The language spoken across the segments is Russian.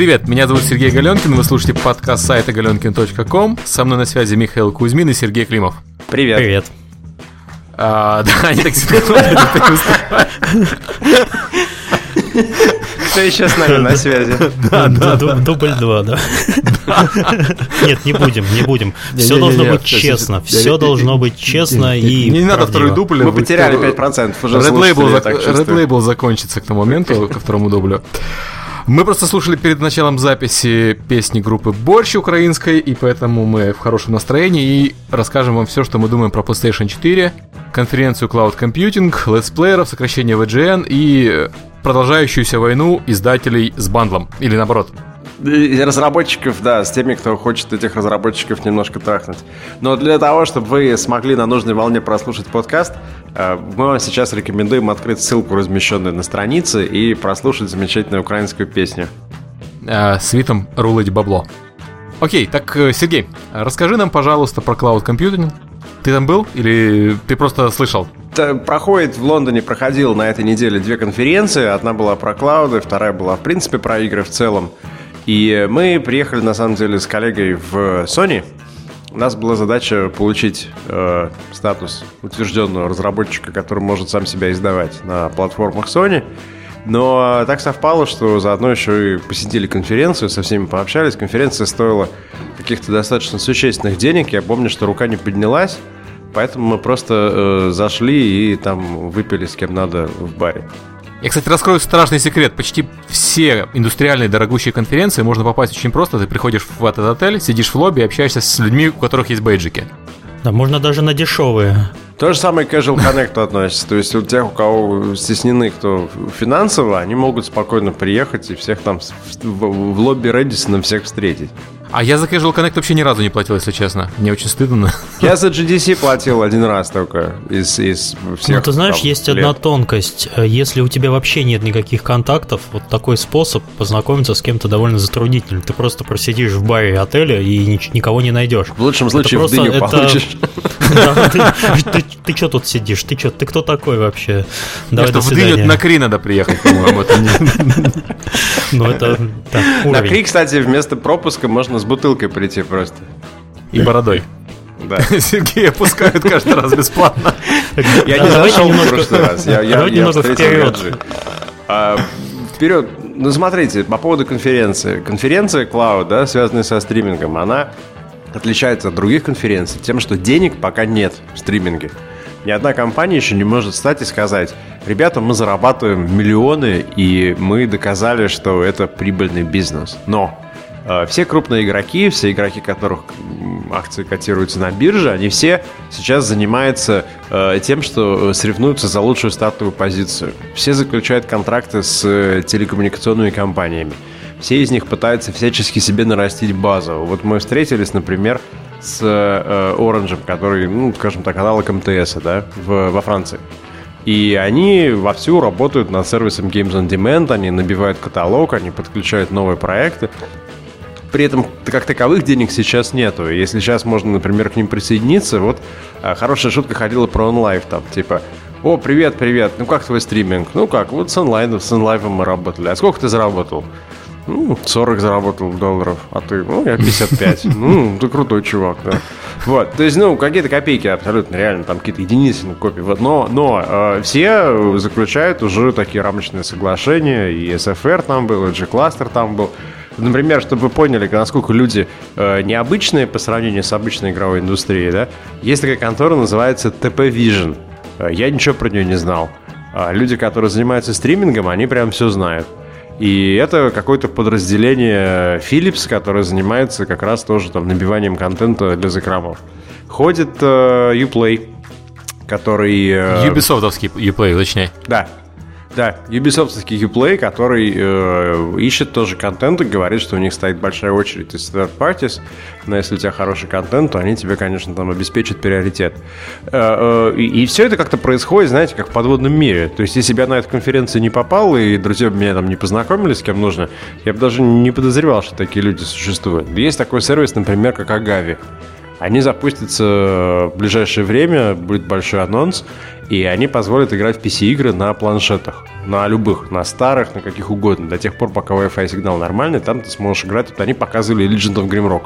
Привет, меня зовут Сергей Галенкин, вы слушаете подкаст сайта galenkin.com. Со мной на связи Михаил Кузьмин и Сергей Климов. Привет. Привет. А, да, они так всегда Кто еще с нами на связи? Да, да, дубль два, да. Нет, не будем, не будем. Все должно быть честно. Все должно быть честно и Не надо второй дубль. Мы потеряли 5% уже Red Label закончится к тому моменту, ко второму дублю. Мы просто слушали перед началом записи песни группы Борщ украинской, и поэтому мы в хорошем настроении и расскажем вам все, что мы думаем про PlayStation 4, конференцию Cloud Computing, летсплееров, сокращение VGN и продолжающуюся войну издателей с бандлом. Или наоборот, и разработчиков, да, с теми, кто хочет этих разработчиков немножко трахнуть. Но для того, чтобы вы смогли на нужной волне прослушать подкаст, э, мы вам сейчас рекомендуем открыть ссылку, размещенную на странице, и прослушать замечательную украинскую песню. Э, с Витом рулить бабло. Окей, так, э, Сергей, расскажи нам, пожалуйста, про Cloud Computing. Ты там был или ты просто слышал? проходит в Лондоне, проходил на этой неделе две конференции. Одна была про клауды, вторая была, в принципе, про игры в целом. И мы приехали, на самом деле, с коллегой в Sony. У нас была задача получить э, статус утвержденного разработчика, который может сам себя издавать на платформах Sony. Но так совпало, что заодно еще и посетили конференцию, со всеми пообщались. Конференция стоила каких-то достаточно существенных денег. Я помню, что рука не поднялась, поэтому мы просто э, зашли и там выпили с кем надо в баре. Я, кстати, раскрою страшный секрет. Почти все индустриальные дорогущие конференции можно попасть очень просто. Ты приходишь в этот отель, сидишь в лобби, общаешься с людьми, у которых есть бейджики. Да, можно даже на дешевые. То же самое к Casual Connect относится. То есть у тех, у кого стеснены кто финансово, они могут спокойно приехать и всех там в, в лобби Редисона всех встретить. А я за Casual Connect вообще ни разу не платил, если честно. Мне очень стыдно. Я за GDC платил один раз только из, из всех. Ну, ты знаешь, там, есть лет. одна тонкость. Если у тебя вообще нет никаких контактов, вот такой способ познакомиться с кем-то довольно затруднительный. Ты просто просидишь в баре отеля и никого не найдешь. В лучшем случае в дыню получишь. Ты что тут сидишь? Ты что? Ты кто такой вообще? Давай в дыню на Кри надо приехать, по-моему. Ну, это На Кри, кстати, вместо пропуска можно с бутылкой прийти просто. И бородой. Да. Сергея пускают каждый раз бесплатно. Я не зашел в прошлый раз. Я, я, я встретил а, Вперед. Ну, смотрите, по поводу конференции. Конференция Cloud, да, связанная со стримингом, она отличается от других конференций тем, что денег пока нет в стриминге. Ни одна компания еще не может встать и сказать, ребята, мы зарабатываем миллионы, и мы доказали, что это прибыльный бизнес. Но все крупные игроки, все игроки, которых акции котируются на бирже, они все сейчас занимаются э, тем, что соревнуются за лучшую стартовую позицию. Все заключают контракты с э, телекоммуникационными компаниями. Все из них пытаются всячески себе нарастить базу. Вот мы встретились, например, с Orange, который, ну, скажем так, аналог МТС, да, в, во Франции. И они вовсю работают над сервисом Games on Demand, они набивают каталог, они подключают новые проекты. При этом как таковых денег сейчас нету. Если сейчас можно, например, к ним присоединиться, вот а, хорошая шутка ходила про онлайв там, типа, о, привет, привет, ну как твой стриминг? Ну как, вот с онлайном, с онлайвом мы работали. А сколько ты заработал? Ну, 40 заработал долларов, а ты, ну, я 55. Ну, ты крутой чувак, да. Вот, то есть, ну, какие-то копейки абсолютно реально, там какие-то единицы на копии. Вот, но, но э, все заключают уже такие рамочные соглашения, и SFR там был, и G-Cluster там был. Например, чтобы вы поняли, насколько люди э, необычные по сравнению с обычной игровой индустрией, да, есть такая контора, называется TP Vision. Э, я ничего про нее не знал. А люди, которые занимаются стримингом, они прям все знают. И это какое-то подразделение Philips, которое занимается как раз тоже там набиванием контента для закромов. Ходит э, Uplay, который... Э, Ubisoftовский Uplay, точнее. Да, да, Ubisoftский Uplay, который э, ищет тоже контент и говорит, что у них стоит большая очередь из third parties, но если у тебя хороший контент, то они тебе, конечно, там обеспечат приоритет. Э, э, и, и все это как-то происходит, знаете, как в подводном мире. То есть, если бы я на эту конференцию не попал, и друзья меня там не познакомились с кем нужно, я бы даже не подозревал, что такие люди существуют. Есть такой сервис, например, как Агави. Они запустятся в ближайшее время, будет большой анонс, И они позволят играть в PC-игры на планшетах. На любых, на старых, на каких угодно. До тех пор, пока Wi-Fi сигнал нормальный, там ты сможешь играть. Вот они показывали Legend of Grimrock.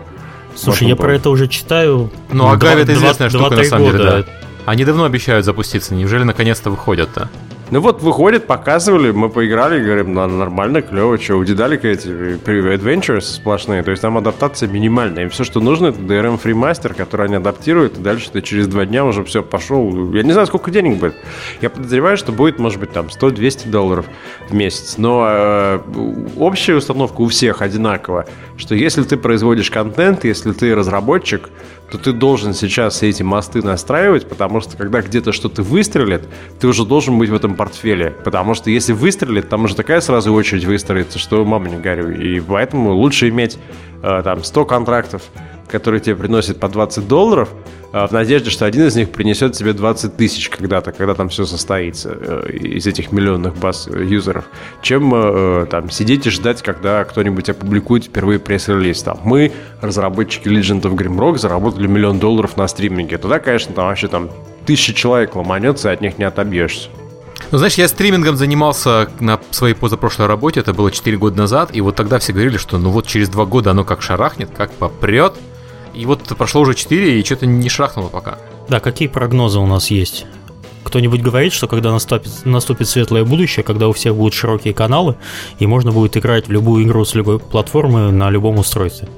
Слушай, я про это уже читаю. Ну, а Грави это известная штука, на самом деле, да. Они давно обещают запуститься. Неужели наконец-то выходят-то? Ну вот выходит, показывали, мы поиграли, говорим, ну нормально, клево, что, у Дедалика эти Adventures сплошные, то есть там адаптация минимальная, и все, что нужно, это DRM FreeMaster, который они адаптируют, и дальше ты через два дня уже все пошел. Я не знаю, сколько денег будет. Я подозреваю, что будет, может быть, там 100-200 долларов в месяц, но э, общая установка у всех одинакова, что если ты производишь контент, если ты разработчик, то ты должен сейчас эти мосты настраивать, потому что когда где-то что-то выстрелит, ты уже должен быть в этом портфеле. Потому что если выстрелит, там уже такая сразу очередь выстроится, что мама не горюй. И поэтому лучше иметь э, там 100 контрактов, которые тебе приносят по 20 долларов, а, в надежде, что один из них принесет тебе 20 тысяч когда-то, когда там все состоится э, из этих миллионных баз э, юзеров, чем э, там сидеть и ждать, когда кто-нибудь опубликует впервые пресс-релиз. Там, мы, разработчики Legend of Grimrock, заработали миллион долларов на стриминге. Туда, конечно, там вообще там тысяча человек ломанется, и от них не отобьешься. Ну, знаешь, я стримингом занимался на своей позапрошлой работе, это было 4 года назад, и вот тогда все говорили, что ну вот через 2 года оно как шарахнет, как попрет, и вот прошло уже 4, и что-то не шрахнуло пока. Да, какие прогнозы у нас есть? Кто-нибудь говорит, что когда наступит, наступит светлое будущее, когда у всех будут широкие каналы, и можно будет играть в любую игру с любой платформы на любом устройстве?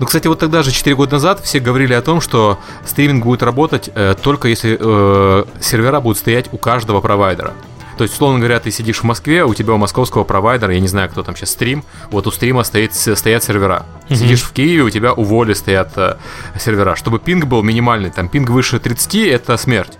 Ну, кстати, вот тогда же, 4 года назад, все говорили о том, что стриминг будет работать э, только если э, сервера будут стоять у каждого провайдера. То есть, условно говоря, ты сидишь в Москве, у тебя у московского провайдера, я не знаю, кто там сейчас стрим, вот у стрима стоит, стоят сервера. Mm-hmm. Сидишь в Киеве, у тебя у Воли стоят э, сервера. Чтобы пинг был минимальный, там пинг выше 30, это смерть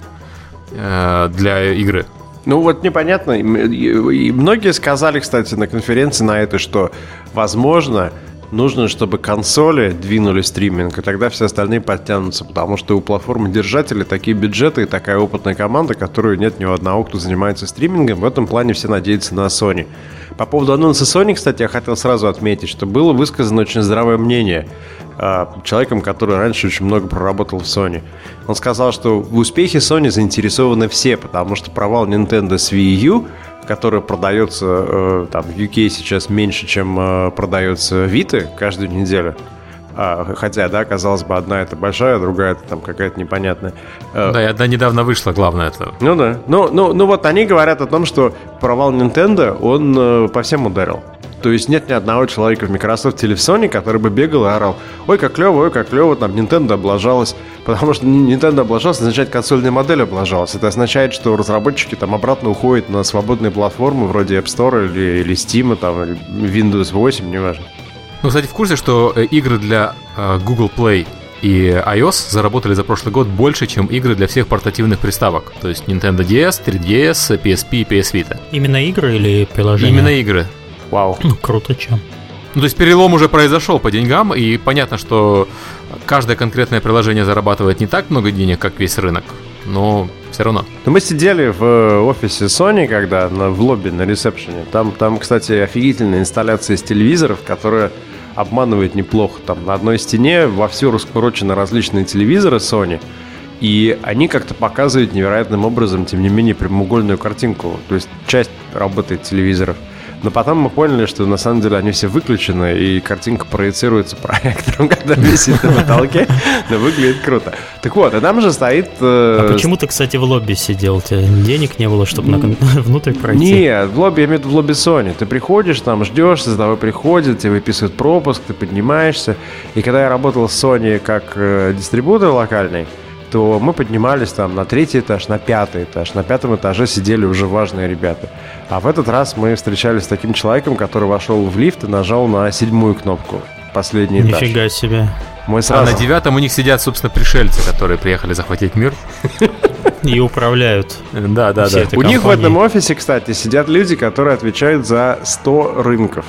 э, для игры. Ну вот непонятно. И многие сказали, кстати, на конференции на это, что возможно нужно, чтобы консоли двинули стриминг, и тогда все остальные подтянутся, потому что у платформы держателей такие бюджеты и такая опытная команда, которую нет ни у одного, кто занимается стримингом. В этом плане все надеются на Sony. По поводу анонса Sony, кстати, я хотел сразу отметить, что было высказано очень здравое мнение э, человеком, который раньше очень много проработал в Sony. Он сказал, что в успехе Sony заинтересованы все, потому что провал Nintendo с Wii U которая продается э, там в UK сейчас меньше, чем э, продается Vita каждую неделю. А, хотя, да, казалось бы, одна это большая, другая это там какая-то непонятная. Э, да, и одна недавно вышла, главное это. Ну да. Ну, ну, ну вот они говорят о том, что провал Nintendo, он э, по всем ударил. То есть нет ни одного человека в Microsoft или в Sony, который бы бегал и орал, ой, как клево, ой, как клево, там Nintendo облажалась. Потому что Nintendo облажалась, означает, консольная модель облажалась. Это означает, что разработчики там обратно уходят на свободные платформы вроде App Store или, или Steam, там, или Windows 8, неважно. Ну, кстати, в курсе, что э, игры для э, Google Play и iOS заработали за прошлый год больше, чем игры для всех портативных приставок. То есть Nintendo DS, 3DS, PSP и PS Vita. Именно игры или приложения? Именно игры. Вау. Ну, круто, чем. Ну, то есть перелом уже произошел по деньгам, и понятно, что каждое конкретное приложение зарабатывает не так много денег, как весь рынок, но все равно. Но мы сидели в э, офисе Sony, когда на, в лобби на ресепшене. Там, там, кстати, офигительная инсталляция из телевизоров, которая обманывает неплохо. Там на одной стене вовсю раскурочены различные телевизоры Sony, и они как-то показывают невероятным образом, тем не менее, прямоугольную картинку. То есть часть работает телевизоров – но потом мы поняли, что на самом деле они все выключены, и картинка проецируется проектором, когда висит на потолке. Но выглядит круто. Так вот, а там же стоит... Э... А почему ты, кстати, в лобби сидел? У тебя денег не было, чтобы внутрь пройти? Нет, в лобби, я имею в виду в лобби Sony. Ты приходишь, там ждешь, создавой приходит, тебе выписывают пропуск, ты поднимаешься. И когда я работал с Sony как э, дистрибутор локальный, то мы поднимались там на третий этаж, на пятый этаж. На пятом этаже сидели уже важные ребята. А в этот раз мы встречались с таким человеком, который вошел в лифт и нажал на седьмую кнопку. Последний этаж. Нифига себе. Мы сразу... А на девятом у них сидят, собственно, пришельцы, которые приехали захватить мир. И управляют. Да, да, да. У них в этом офисе, кстати, сидят люди, которые отвечают за 100 рынков.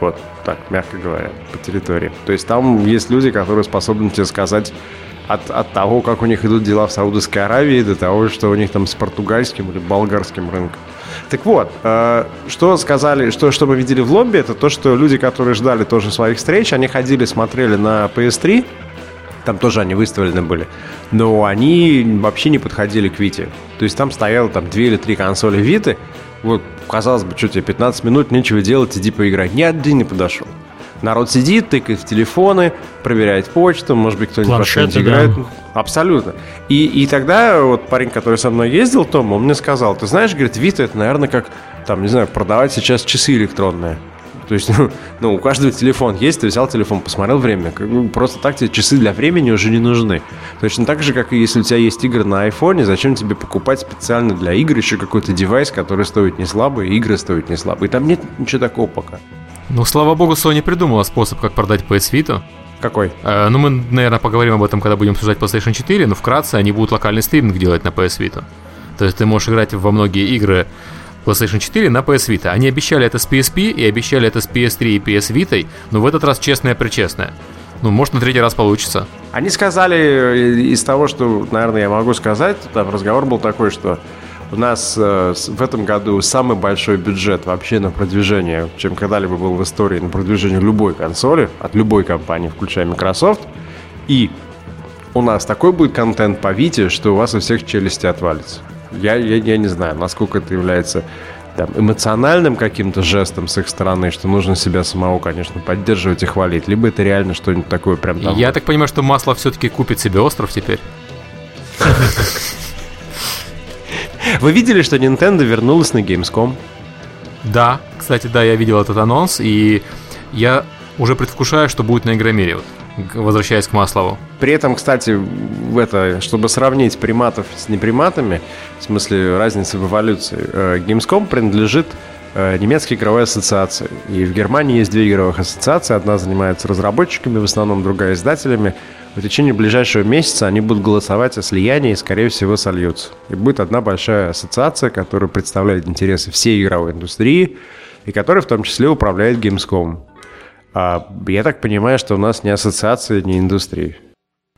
Вот так, мягко говоря, по территории. То есть там есть люди, которые способны тебе сказать, от, от того, как у них идут дела в Саудовской Аравии, до того, что у них там с португальским или болгарским рынком. Так вот, э, что сказали, что, что мы видели в лобби, это то, что люди, которые ждали тоже своих встреч, они ходили, смотрели на PS3, там тоже они выставлены были, но они вообще не подходили к Вите. То есть там стояло там две или три консоли Виты, вот, казалось бы, что тебе 15 минут, нечего делать, иди поиграть. Ни один не подошел. Народ сидит, тыкает в телефоны, проверяет почту, может быть, кто-нибудь что-нибудь играет. Да. Абсолютно. И, и тогда вот парень, который со мной ездил, Том, он мне сказал, ты знаешь, говорит, Вита это, наверное, как, там, не знаю, продавать сейчас часы электронные. То есть, ну, ну, у каждого телефон есть, ты взял телефон, посмотрел время. Просто так тебе часы для времени уже не нужны. Точно так же, как и если у тебя есть игры на айфоне, зачем тебе покупать специально для игр еще какой-то девайс, который стоит не слабо, и игры стоят не слабо. И там нет ничего такого пока. Ну, слава богу, Sony придумала способ, как продать PS Vita. Какой? Э, ну, мы, наверное, поговорим об этом, когда будем обсуждать PlayStation 4, но вкратце они будут локальный стриминг делать на PS Vita. То есть ты можешь играть во многие игры PlayStation 4 на PS Vita. Они обещали это с PSP и обещали это с PS3 и PS Vita, но в этот раз честное-причестное. Ну, может, на третий раз получится. Они сказали э, из того, что, наверное, я могу сказать, там разговор был такой, что у нас э, в этом году самый большой бюджет вообще на продвижение, чем когда-либо был в истории на продвижение любой консоли от любой компании, включая Microsoft. И у нас такой будет контент по Вите, что у вас у всех челюсти отвалится. Я, я, я не знаю, насколько это является там, эмоциональным каким-то жестом с их стороны, что нужно себя самого, конечно, поддерживать и хвалить, либо это реально что-нибудь такое прям там. Я так понимаю, что масло все-таки купит себе остров теперь. Вы видели, что Nintendo вернулась на Gamescom? Да, кстати, да, я видел этот анонс, и я уже предвкушаю, что будет на Игромире. Вот возвращаясь к Маслову. При этом, кстати, это, чтобы сравнить приматов с неприматами, в смысле разницы в эволюции, э, Gamescom принадлежит э, немецкой игровой ассоциации. И в Германии есть две игровых ассоциации. Одна занимается разработчиками, в основном другая издателями. В течение ближайшего месяца они будут голосовать о слиянии и, скорее всего, сольются. И будет одна большая ассоциация, которая представляет интересы всей игровой индустрии и которая в том числе управляет Gamescom. А я так понимаю, что у нас не ассоциация, не индустрия.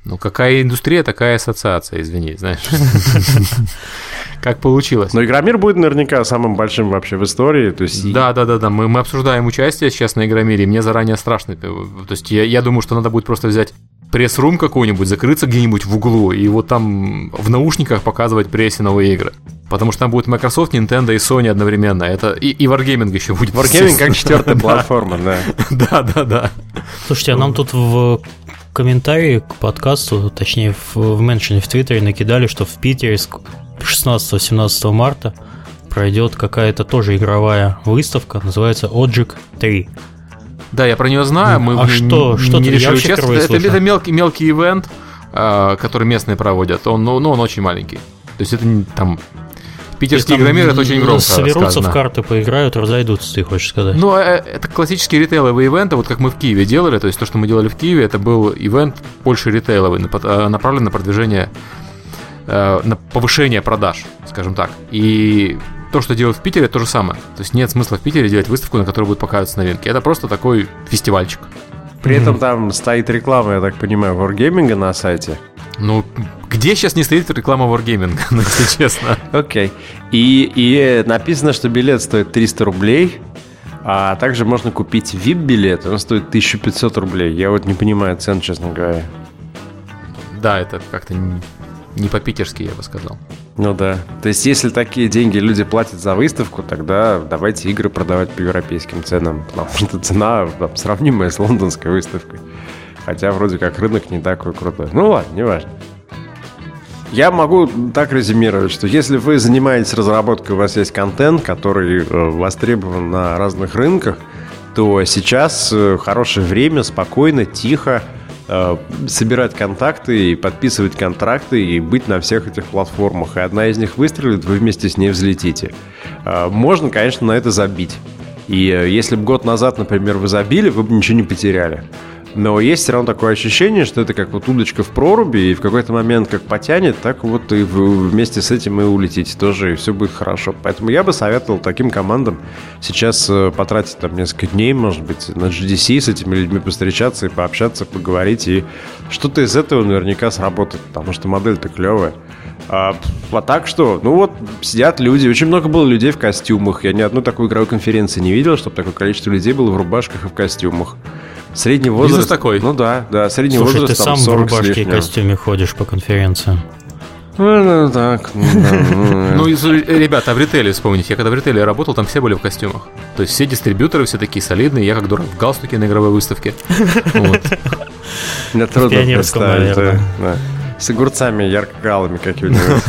Ну, какая индустрия, такая ассоциация, извини, знаешь. Как получилось. Но Игромир будет наверняка самым большим вообще в истории. То есть... Да, да, да, да. Мы, мы обсуждаем участие сейчас на Игромире. Мне заранее страшно. То есть я, я думаю, что надо будет просто взять пресс-рум какой-нибудь, закрыться где-нибудь в углу и вот там в наушниках показывать прессе новые игры. Потому что там будет Microsoft, Nintendo и Sony одновременно. Это и, и Wargaming еще будет. Wargaming как четвертая платформа, да. Да, да, да. Слушайте, а нам тут в комментарии к подкасту, точнее в, в меншине в Твиттере накидали, что в Питере 16-17 марта пройдет какая-то тоже игровая выставка, называется Ogic 3. Да, я про нее знаю. Мы а что, что не решили участвовать. Это, это мелкий, мелкий ивент, э, который местные проводят. Он, ну, ну, он очень маленький. То есть это там Питерский игромир это очень громко Соберутся сказано. в карты, поиграют, разойдутся, ты хочешь сказать? Ну, э, это классические ритейловые ивенты, вот как мы в Киеве делали, то есть то, что мы делали в Киеве, это был ивент больше ритейловый, э, направлен на продвижение, на повышение продаж, скажем так. И то, что делают в Питере, то же самое. То есть нет смысла в Питере делать выставку, на которой будут показываться новинки. Это просто такой фестивальчик. При этом там стоит реклама, я так понимаю, Wargaming на сайте. Ну, где сейчас не стоит реклама Wargaming, если честно? Окей. Okay. И, и написано, что билет стоит 300 рублей, а также можно купить VIP-билет, он стоит 1500 рублей. Я вот не понимаю цен, честно говоря. Да, это как-то не по-питерски, я бы сказал. Ну да. То есть, если такие деньги люди платят за выставку, тогда давайте игры продавать по европейским ценам. Потому что цена там, сравнимая с лондонской выставкой. Хотя вроде как рынок не такой крутой. Ну ладно, неважно. Я могу так резюмировать, что если вы занимаетесь разработкой, у вас есть контент, который э, востребован на разных рынках, то сейчас э, хорошее время, спокойно, тихо, собирать контакты и подписывать контракты и быть на всех этих платформах. И одна из них выстрелит, вы вместе с ней взлетите. Э, можно, конечно, на это забить. И э, если бы год назад, например, вы забили, вы бы ничего не потеряли. Но есть все равно такое ощущение, что это как вот удочка в проруби, и в какой-то момент как потянет, так вот и вместе с этим и улетите тоже, и все будет хорошо. Поэтому я бы советовал таким командам сейчас э, потратить там несколько дней, может быть, на GDC с этими людьми повстречаться и пообщаться, поговорить, и что-то из этого наверняка сработает, потому что модель-то клевая. А, а так что, ну вот, сидят люди, очень много было людей в костюмах. Я ни одной такой игровой конференции не видел, чтобы такое количество людей было в рубашках и в костюмах. Средний возраст... Бизнес такой. Ну да, да, средний Слушай, возраст ты сам в рубашке и костюме ходишь по конференциям. Ну, так. Ну, ребята, а в ритейле вспомните. Я когда в ритейле работал, там все были в костюмах. То есть все дистрибьюторы все такие солидные. Я как дурак в галстуке на игровой выставке. Мне трудно представить. С огурцами ярко-галыми какими-нибудь.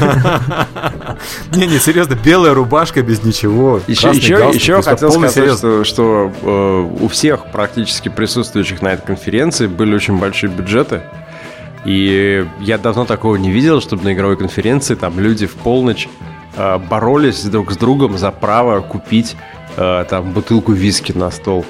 Не-не, серьезно, белая рубашка без ничего. Еще, еще, еще хотел сказать, что, что э, у всех практически присутствующих на этой конференции были очень большие бюджеты. И я давно такого не видел, чтобы на игровой конференции там люди в полночь э, боролись друг с другом за право купить э, там бутылку виски на стол.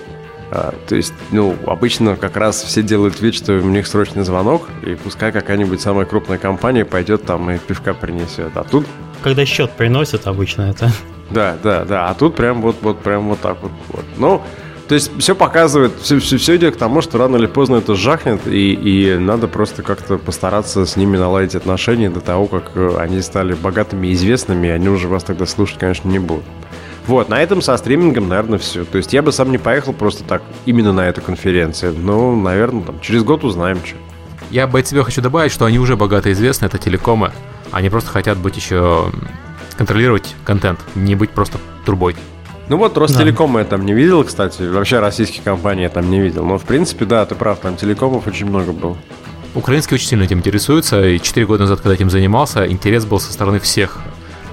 Э, то есть, ну, обычно как раз все делают вид, что у них срочный звонок, и пускай какая-нибудь самая крупная компания пойдет там и пивка принесет. А тут... Когда счет приносят обычно это. Да, да, да. А тут прям вот, вот, прям вот так вот. вот. Ну, то есть все показывает, все, все, все идет к тому, что рано или поздно это жахнет, и, и надо просто как-то постараться с ними наладить отношения до того, как э, они стали богатыми и известными, и они уже вас тогда слушать, конечно, не будут. Вот, на этом со стримингом, наверное, все. То есть я бы сам не поехал просто так, именно на эту конференцию. Но, наверное, там, через год узнаем, что. Я бы от себя хочу добавить, что они уже богато известны, это телекомы. Они просто хотят быть еще контролировать контент, не быть просто трубой. Ну вот Ростелекома да. я там не видел, кстати. Вообще российские компании я там не видел. Но в принципе, да, ты прав, там телекомов очень много было. Украинские очень сильно этим интересуются, и 4 года назад, когда этим занимался, интерес был со стороны всех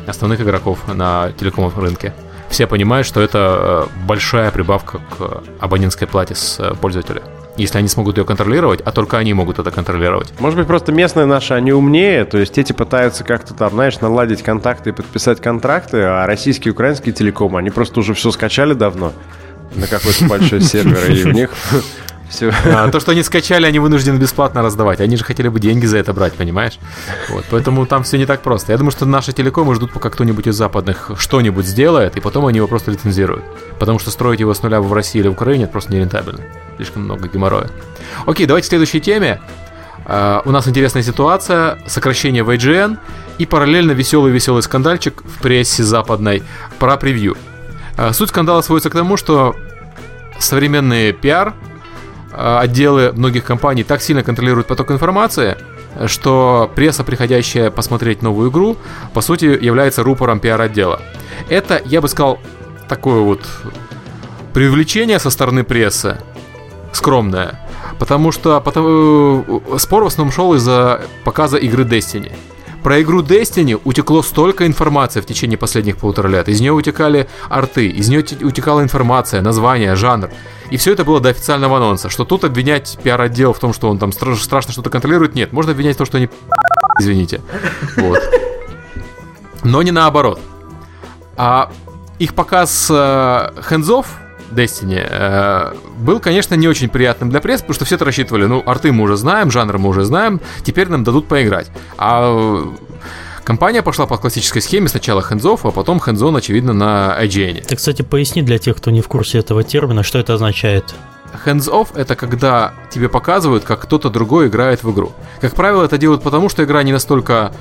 основных игроков на телекомовом рынке. Все понимают, что это э, большая прибавка к абонентской плате с э, пользователя если они смогут ее контролировать, а только они могут это контролировать. Может быть, просто местные наши, они умнее, то есть эти пытаются как-то там, знаешь, наладить контакты и подписать контракты, а российские и украинские телекомы, они просто уже все скачали давно на какой-то большой сервер, и у них все. А, то, что они скачали, они вынуждены бесплатно раздавать. Они же хотели бы деньги за это брать, понимаешь? Вот, поэтому там все не так просто. Я думаю, что наши телекомы ждут, пока кто-нибудь из западных что-нибудь сделает, и потом они его просто лицензируют. Потому что строить его с нуля в России или в Украине это просто нерентабельно. Слишком много геморроя. Окей, давайте к следующей теме. Uh, у нас интересная ситуация, сокращение в IGN и параллельно веселый-веселый скандальчик в прессе западной про превью. Uh, суть скандала сводится к тому, что современный пиар а, отделы многих компаний так сильно контролируют поток информации, что пресса, приходящая посмотреть новую игру, по сути является рупором пиар-отдела. Это, я бы сказал, такое вот привлечение со стороны прессы, скромное, потому что потому, э, спор в основном шел из-за показа игры Destiny. Про игру Destiny утекло столько информации в течение последних полутора лет. Из нее утекали арты, из нее утекала информация, название, жанр. И все это было до официального анонса. Что тут обвинять пиар-отдел в том, что он там страшно что-то контролирует, нет. Можно обвинять в том, что они извините. Вот. Но не наоборот. А их показ э, хендзов Destiny э, был, конечно, не очень приятным для прессы, потому что все это рассчитывали, ну, арты мы уже знаем, жанр мы уже знаем, теперь нам дадут поиграть. А Компания пошла по классической схеме сначала хендзов, а потом хендзон, очевидно, на IGN. Ты, кстати, поясни для тех, кто не в курсе этого термина, что это означает. Hands-off — это когда тебе показывают, как кто-то другой играет в игру. Как правило, это делают потому, что игра не настолько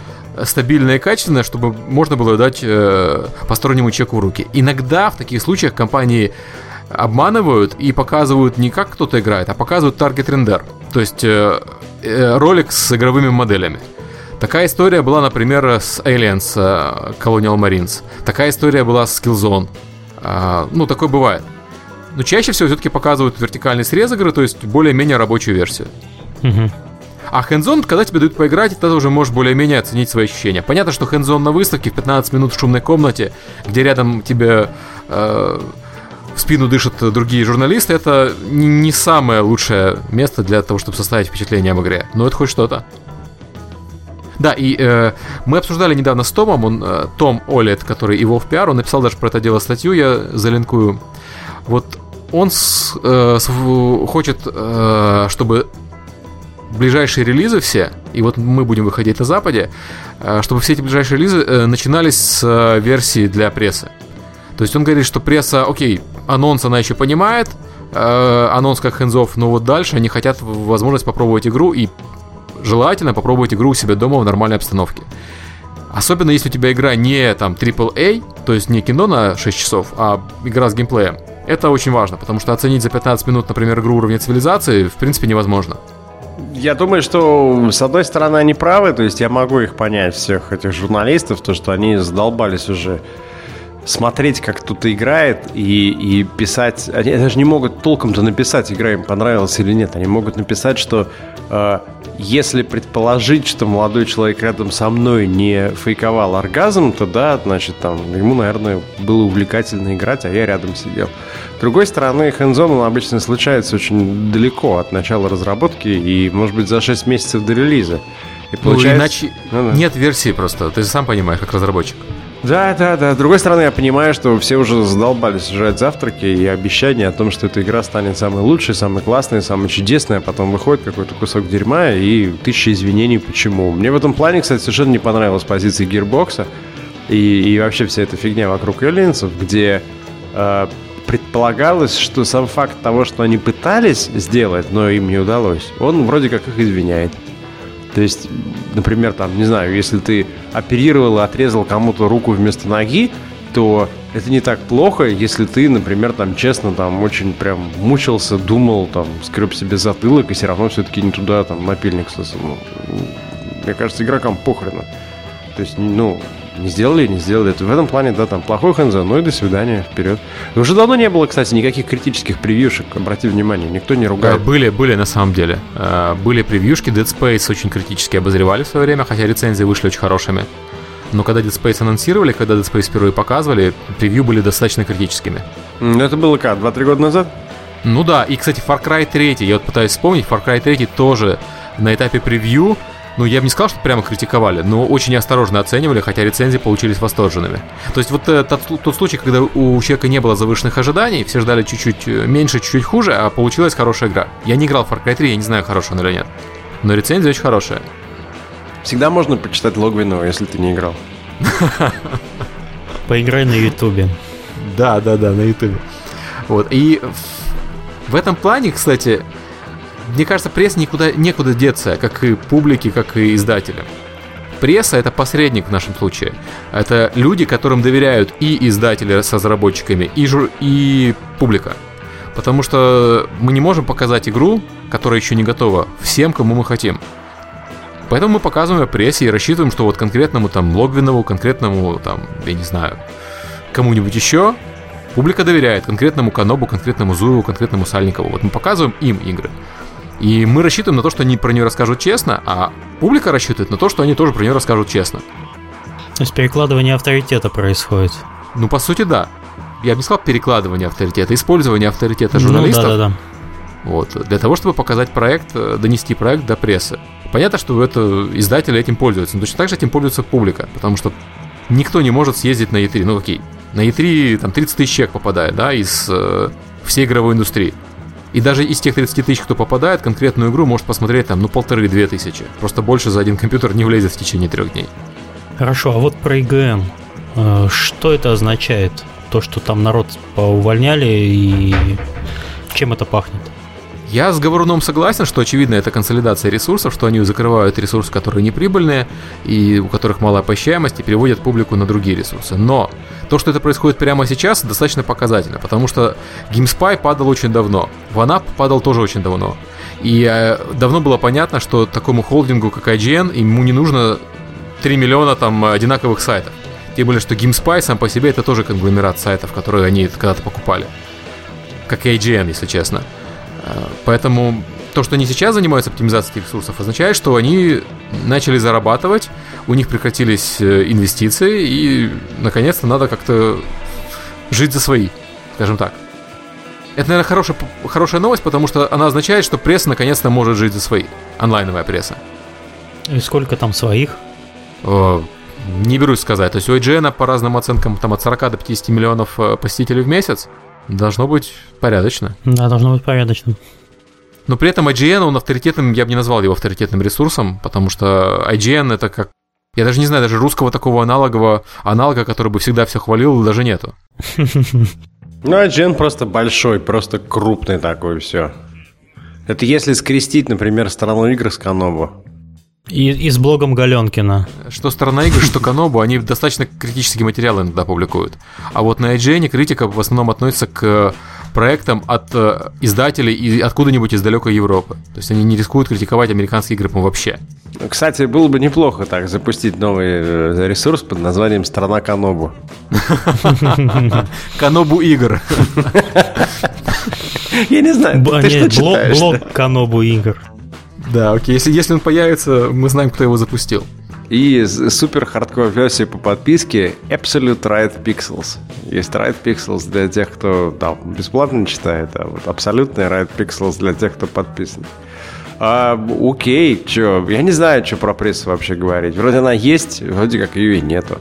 стабильная и качественная, чтобы можно было дать э, постороннему человеку в руки. Иногда в таких случаях компании обманывают и показывают не как кто-то играет, а показывают таргет рендер. То есть э, э, ролик с игровыми моделями. Такая история была, например, с Aliens э, Colonial Marines. Такая история была с Killzone. Э, ну, такое бывает. Но чаще всего все-таки показывают вертикальный срез игры, то есть более-менее рабочую версию. Угу. А хендзон, когда тебе дают поиграть, ты уже можешь более-менее оценить свои ощущения. Понятно, что хендзон на выставке в 15 минут в шумной комнате, где рядом тебе э, в спину дышат другие журналисты, это не самое лучшее место для того, чтобы составить впечатление об игре. Но это хоть что-то. Да, и э, мы обсуждали недавно с Томом, он, э, Том Олет, который его в пиар, он написал даже про это дело статью, я залинкую. Вот он с, э, с, хочет, э, чтобы ближайшие релизы все, и вот мы будем выходить на Западе, э, чтобы все эти ближайшие релизы э, начинались с э, версии для прессы. То есть он говорит, что пресса, окей, анонс она еще понимает, э, анонс как хендзов, но вот дальше они хотят возможность попробовать игру и желательно попробовать игру у себя дома в нормальной обстановке. Особенно если у тебя игра не там AAA, то есть не кино на 6 часов, а игра с геймплеем. Это очень важно, потому что оценить за 15 минут, например, игру уровня цивилизации в принципе невозможно. Я думаю, что с одной стороны они правы, то есть я могу их понять, всех этих журналистов, то, что они задолбались уже смотреть, как кто-то играет, и, и писать... Они даже не могут толком-то написать, игра им понравилась или нет. Они могут написать, что э, если предположить, что молодой человек рядом со мной не фейковал оргазм, то да, значит, там, ему, наверное, было увлекательно играть, а я рядом сидел. С другой стороны, хэнзон, он обычно случается очень далеко от начала разработки и, может быть, за 6 месяцев до релиза. И получается... Ну, иначе ну, да. нет версии просто. Ты же сам понимаешь, как разработчик. Да, да, да. С другой стороны, я понимаю, что все уже задолбались жрать завтраки и обещания о том, что эта игра станет самой лучшей, самой классной, самой чудесной, а потом выходит какой-то кусок дерьма и тысяча извинений, почему. Мне в этом плане, кстати, совершенно не понравилась позиция Gearbox и, и вообще вся эта фигня вокруг Aliens, где э, предполагалось, что сам факт того, что они пытались сделать, но им не удалось, он вроде как их извиняет. То есть, например, там, не знаю, если ты оперировал и отрезал кому-то руку вместо ноги, то это не так плохо, если ты, например, там честно там очень прям мучился, думал, там, скреб себе затылок и все равно все-таки не туда там напильник сосунул. Мне кажется, игрокам похрена. То есть, ну, не сделали, не сделали. Это в этом плане, да, там плохой хэнзон, ну и до свидания, вперед. Уже давно не было, кстати, никаких критических превьюшек, обрати внимание, никто не ругает. Были, были на самом деле. Э, были превьюшки, Dead Space очень критически обозревали в свое время, хотя рецензии вышли очень хорошими. Но когда Dead Space анонсировали, когда Dead Space впервые показывали, превью были достаточно критическими. Это было как, 2-3 года назад? Ну да, и, кстати, Far Cry 3, я вот пытаюсь вспомнить, Far Cry 3 тоже на этапе превью ну, я бы не сказал, что прямо критиковали, но очень осторожно оценивали, хотя рецензии получились восторженными. То есть вот э, тот, тот случай, когда у человека не было завышенных ожиданий, все ждали чуть-чуть э, меньше, чуть-чуть хуже, а получилась хорошая игра. Я не играл в Far Cry 3, я не знаю, хорошая он или нет. Но рецензия очень хорошая. Всегда можно почитать лог вино, если ты не играл. Поиграй на Ютубе. Да, да, да, на Ютубе. Вот. И в этом плане, кстати, мне кажется, пресс никуда некуда деться, как и публике, как и издателям. Пресса это посредник в нашем случае. Это люди, которым доверяют и издатели с разработчиками, и, жур... и публика. Потому что мы не можем показать игру, которая еще не готова, всем, кому мы хотим. Поэтому мы показываем прессе и рассчитываем, что вот конкретному там Логвинову, конкретному там, я не знаю, кому-нибудь еще публика доверяет конкретному Канобу, конкретному Зуеву, конкретному Сальникову. Вот мы показываем им игры. И мы рассчитываем на то, что они про нее расскажут честно, а публика рассчитывает на то, что они тоже про нее расскажут честно. То есть перекладывание авторитета происходит. Ну, по сути, да. Я бы не сказал перекладывание авторитета, использование авторитета журналистов. Ну, да, да, да. Вот, для того, чтобы показать проект, э, донести проект до прессы. Понятно, что это издатели этим пользуются, но точно так же этим пользуется публика, потому что никто не может съездить на E3. Ну, окей, на E3 там 30 тысяч человек попадает, да, из э, всей игровой индустрии. И даже из тех 30 тысяч, кто попадает, конкретную игру может посмотреть там, ну, полторы-две тысячи. Просто больше за один компьютер не влезет в течение трех дней. Хорошо, а вот про ИГМ. Э, что это означает? То, что там народ поувольняли и чем это пахнет? Я с Говоруном согласен, что очевидно это консолидация ресурсов, что они закрывают ресурсы, которые неприбыльные и у которых малая посещаемость и переводят публику на другие ресурсы. Но то, что это происходит прямо сейчас, достаточно показательно, потому что GameSpy падал очень давно, OneUp падал тоже очень давно. И э, давно было понятно, что такому холдингу, как IGN, ему не нужно 3 миллиона там одинаковых сайтов. Тем более, что GameSpy сам по себе это тоже конгломерат сайтов, которые они когда-то покупали. Как и IGN, если честно. Э, поэтому то, что они сейчас занимаются оптимизацией ресурсов, означает, что они начали зарабатывать, у них прекратились э, инвестиции, и наконец-то надо как-то жить за свои, скажем так. Это, наверное, хорошая, хорошая новость, потому что она означает, что пресса наконец-то может жить за свои. Онлайновая пресса. И сколько там своих? О, не берусь сказать. То есть у IGN по разным оценкам там от 40 до 50 миллионов э, посетителей в месяц. Должно быть порядочно. Да, должно быть порядочно. Но при этом IGN, он авторитетным, я бы не назвал его авторитетным ресурсом, потому что IGN это как... Я даже не знаю, даже русского такого аналогового аналога, который бы всегда все хвалил, даже нету. Ну, IGN просто большой, просто крупный такой, все. Это если скрестить, например, страну игр с Канобу. И, и с блогом Галенкина. Что сторона игр, что Канобу, они достаточно критические материалы иногда публикуют. А вот на IGN критика в основном относится к проектом от э, издателей и откуда-нибудь из далекой Европы. То есть они не рискуют критиковать американские игры вообще. Кстати, было бы неплохо так запустить новый э, ресурс под названием «Страна Канобу». Канобу игр. Я не знаю, ты что читаешь? Блог Канобу игр. Да, окей. Если, если он появится, мы знаем, кто его запустил. И супер хардкор версия по подписке Absolute Right Pixels. Есть Right Pixels для тех, кто там бесплатно читает, а вот абсолютный Right Pixels для тех, кто подписан. А, окей, чё, я не знаю, что про прессу вообще говорить. Вроде она есть, вроде как ее и нету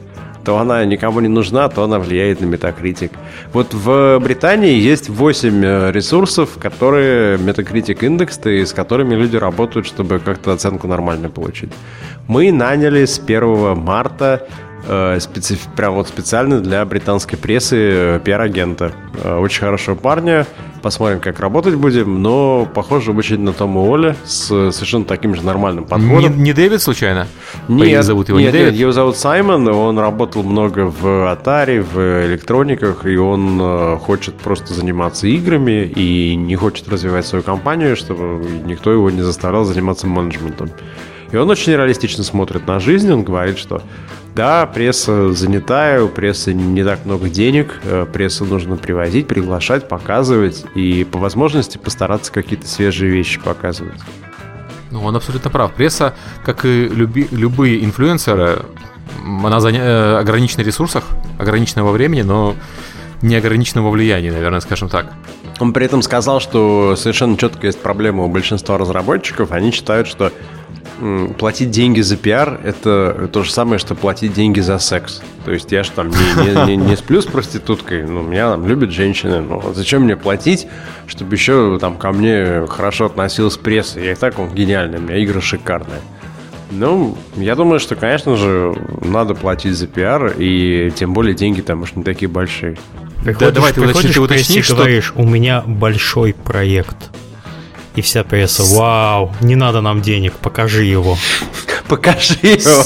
то она никому не нужна, то она влияет на Metacritic. Вот в Британии есть 8 э, ресурсов, которые Metacritic индекс, и с которыми люди работают, чтобы как-то оценку нормально получить. Мы наняли с 1 марта э, специ... прям вот специально для британской прессы э, пиар-агента. Очень хорошего парня, Посмотрим, как работать будем, но похоже очень на Тома Оля с совершенно таким же нормальным подходом. Не, не Дэвид случайно? Нет, зовут его нет, не Дэвид? нет, его зовут Саймон, он работал много в Atari, в электрониках, и он э, хочет просто заниматься играми и не хочет развивать свою компанию, чтобы никто его не заставлял заниматься менеджментом. И он очень реалистично смотрит на жизнь, он говорит, что да, пресса занятая, у прессы не так много денег, э, прессу нужно привозить, приглашать, показывать и по возможности постараться какие-то свежие вещи показывать. Ну, он абсолютно прав. Пресса, как и люби, любые инфлюенсеры, она заня... Э, ограничена в ресурсах, ограничена во времени, но не ограничена во влиянии, наверное, скажем так. Он при этом сказал, что совершенно четко есть проблема у большинства разработчиков. Они считают, что платить деньги за пиар – это то же самое, что платить деньги за секс. То есть я же там не, не, не, не сплю с проституткой, ну, меня там любят женщины, ну, зачем мне платить, чтобы еще там ко мне хорошо относилась пресса? Я и так он гениальный, у меня игры шикарные. Ну, я думаю, что, конечно же, надо платить за пиар, и тем более деньги там уж не такие большие. Приходишь, да, давай ты уточни, ты уточни, что... говоришь, у меня большой проект и вся пресса, вау, не надо нам денег, покажи его. Покажи его.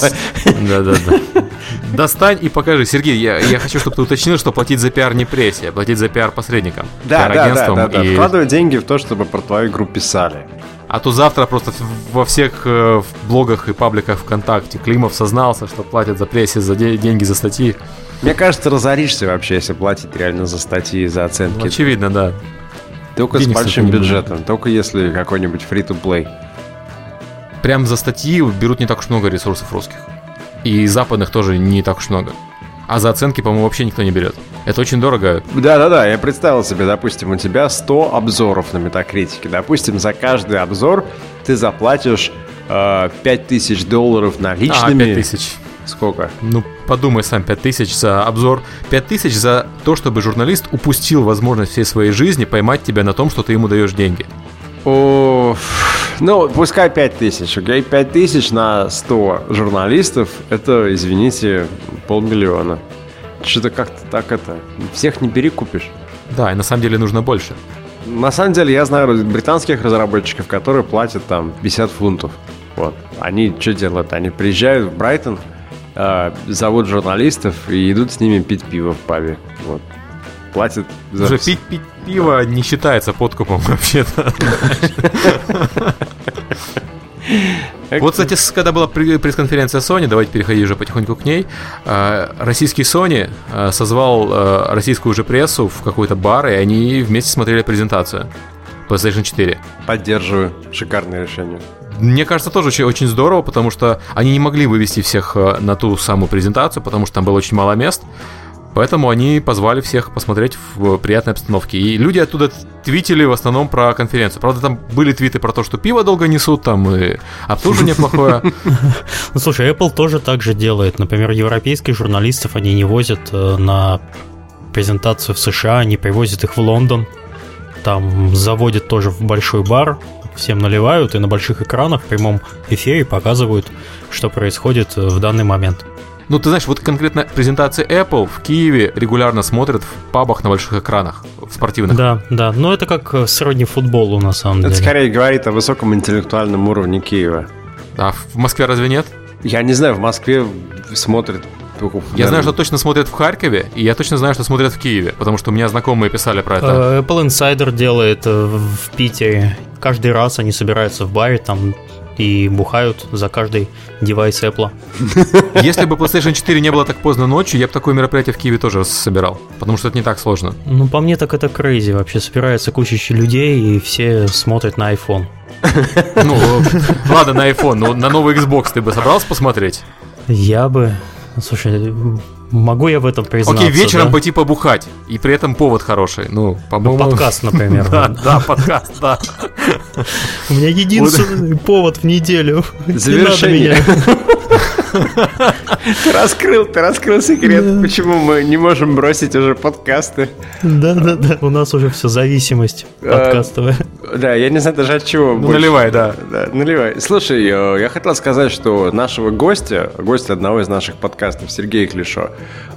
Да-да-да. Достань и покажи. Сергей, я, я хочу, чтобы ты уточнил, что платить за пиар не прессе, а платить за пиар посредникам. Да, да, да, да, да. И... Вкладывать деньги в то, чтобы про твою игру писали. А то завтра просто во всех э, блогах и пабликах ВКонтакте Климов сознался, что платят за прессе, за де- деньги за статьи. Мне кажется, разоришься вообще, если платить реально за статьи, за оценки. Ну, очевидно, да. Только Денег с большим бюджетом, только если какой-нибудь free-to-play. Прям за статьи берут не так уж много ресурсов русских. И западных тоже не так уж много. А за оценки, по-моему, вообще никто не берет. Это очень дорого. Да-да-да, я представил себе, допустим, у тебя 100 обзоров на метакритике. Допустим, за каждый обзор ты заплатишь э, 5000 долларов наличными. А, 5000. Сколько? Ну, подумай сам, 5000 за обзор. 5000 за то, чтобы журналист упустил возможность всей своей жизни поймать тебя на том, что ты ему даешь деньги. О, ну, пускай 5000, окей? 5000 на 100 журналистов, это, извините, полмиллиона. Что-то как-то так это... Всех не перекупишь. Да, и на самом деле нужно больше. На самом деле я знаю британских разработчиков, которые платят там 50 фунтов. Вот. Они что делают? Они приезжают в Брайтон, э, зовут журналистов и идут с ними пить пиво в пабе. Вот. Платят за... Уже пить, пить пиво не считается подкупом вообще-то. Вот, кстати, когда была пресс-конференция Sony, давайте переходить уже потихоньку к ней, а, российский Sony а, созвал российскую уже прессу в какой-то бар, и они вместе смотрели презентацию PlayStation 4. Поддерживаю. Шикарное решение. Мне кажется, тоже очень, очень здорово, потому что они не могли вывести всех э, на ту самую презентацию, потому что там было очень мало мест. Поэтому они позвали всех посмотреть в приятной обстановке. И люди оттуда твитили в основном про конференцию. Правда, там были твиты про то, что пиво долго несут, там и обслуживание плохое. Ну, слушай, Apple тоже так же делает. Например, европейских журналистов они не возят э, на презентацию в США, они привозят их в Лондон. Там заводят тоже в большой бар, всем наливают и на больших экранах в прямом эфире показывают, что происходит э, в данный момент. Ну, ты знаешь, вот конкретно презентации Apple в Киеве регулярно смотрят в пабах на больших экранах, в спортивных. Да, да, но это как э, сродни футболу на самом это деле. Это скорее говорит о высоком интеллектуальном уровне Киева. А в Москве разве нет? Я не знаю, в Москве смотрят успехов. Я знаю, что точно смотрят в Харькове, и я точно знаю, что смотрят в Киеве, потому что у меня знакомые писали про это. Э, Apple Insider делает э, в Питере. Каждый раз они собираются в баре, там и бухают за каждый девайс Apple. Если бы PlayStation 4 не было так поздно ночью, я бы такое мероприятие в Киеве тоже собирал, потому что это не так сложно. Ну, по мне так это крейзи. Вообще собирается куча людей, и все смотрят на iPhone. Ну, ладно, на iPhone, но на новый Xbox ты бы собрался посмотреть? Я бы... Слушай, могу я в этом признаться? Окей, вечером да? пойти побухать, и при этом повод хороший. Ну, по-моему... Подкаст, например. Да, да, подкаст, да. У меня единственный повод в неделю. Завершение. Ты раскрыл, ты раскрыл секрет, почему мы не можем бросить уже подкасты. Да, да, да. У нас уже все зависимость подкастовая. Да, я не знаю даже от чего. Ну, наливай, да. да. Наливай. Слушай, э, я хотел сказать, что нашего гостя, гостя одного из наших подкастов, Сергея Клишо,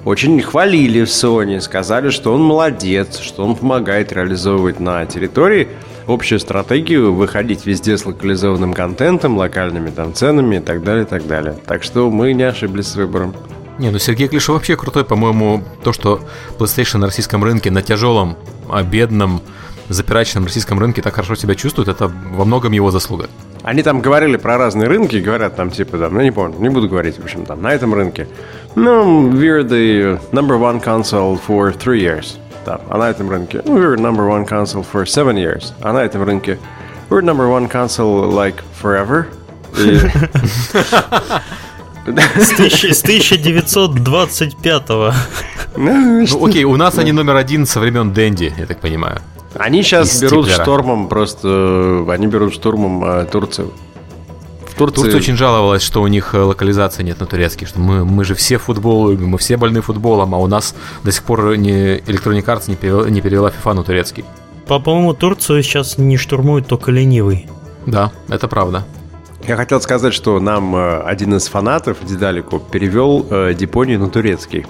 очень хвалили в Sony, сказали, что он молодец, что он помогает реализовывать на территории общую стратегию, выходить везде с локализованным контентом, локальными там ценами и так далее, и так далее. Так что мы не ошиблись с выбором. Не, ну Сергей Клишо вообще крутой, по-моему, то, что PlayStation на российском рынке на тяжелом, а бедном, запираченном российском рынке так хорошо себя чувствует, это во многом его заслуга. Они там говорили про разные рынки, говорят там типа, там, ну не помню, не буду говорить, в общем, там, на этом рынке. Ну, we're the number one console for three years. Там, а на этом рынке we're number one console for seven years. А на этом рынке we're number one console like forever. С 1925-го. Ну, окей, у нас они номер один со времен Дэнди, я так понимаю. Они сейчас берут штормом просто, они берут штурмом э, Турцию. Турции... Турция очень жаловалась, что у них э, локализации нет на турецкий, что мы, мы же все футбол любим, мы все больны футболом, а у нас до сих пор не, Electronic Arts не перевела, не перевела FIFA на турецкий. По-моему, Турцию сейчас не штурмует только ленивый. Да, это правда. Я хотел сказать, что нам э, один из фанатов, Дедалику, перевел э, Дипонию на турецкий.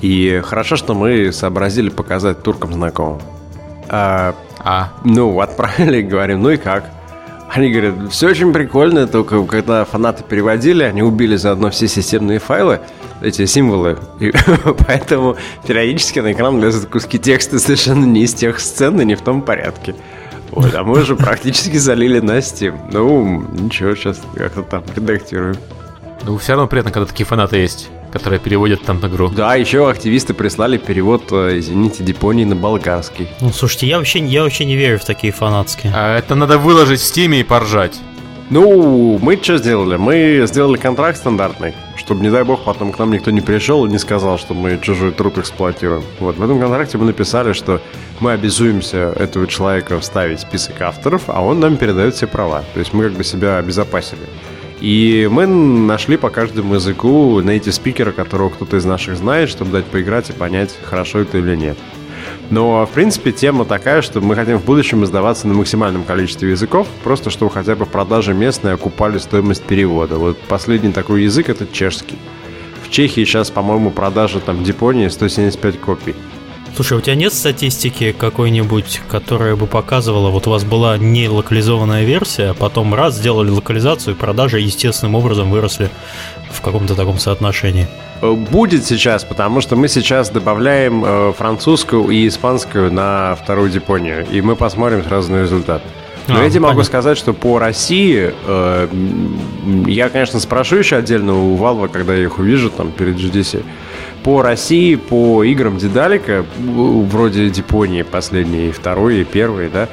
И хорошо, что мы сообразили показать туркам знакомым. А, а. Ну, отправили, говорим, ну и как? Они говорят, все очень прикольно, только когда фанаты переводили, они убили заодно все системные файлы, эти символы. И поэтому периодически на экран лезут куски текста совершенно не из тех сцен и не в том порядке. Вот, а мы уже практически залили на Steam. Ну, ничего, сейчас как-то там редактируем. Ну, все равно приятно, когда такие фанаты есть которые переводят там на игру. Да, еще активисты прислали перевод, э, извините, Дипонии на болгарский. Ну, слушайте, я вообще, я вообще не верю в такие фанатские. А это надо выложить в стиме и поржать. Ну, мы что сделали? Мы сделали контракт стандартный, чтобы, не дай бог, потом к нам никто не пришел и не сказал, что мы чужой труд эксплуатируем. Вот, в этом контракте мы написали, что мы обязуемся этого человека вставить в список авторов, а он нам передает все права. То есть мы как бы себя обезопасили. И мы нашли по каждому языку найти спикера, которого кто-то из наших знает, чтобы дать поиграть и понять, хорошо это или нет. Но, в принципе, тема такая, что мы хотим в будущем издаваться на максимальном количестве языков, просто чтобы хотя бы продажи местные окупали стоимость перевода. Вот последний такой язык — это чешский. В Чехии сейчас, по-моему, продажа там Дипонии 175 копий. Слушай, у тебя нет статистики какой-нибудь, которая бы показывала, вот у вас была не локализованная версия, а потом раз сделали локализацию, и продажи естественным образом выросли в каком-то таком соотношении? Э, будет сейчас, потому что мы сейчас добавляем э, французскую и испанскую на вторую Дипонию, и мы посмотрим сразу на результат. Но а, я тебе могу сказать, что по России э, я, конечно, спрошу еще отдельно у Valve, когда я их увижу там перед GDC по России, по играм Дедалика, вроде Дипонии последней, второй и первой, да,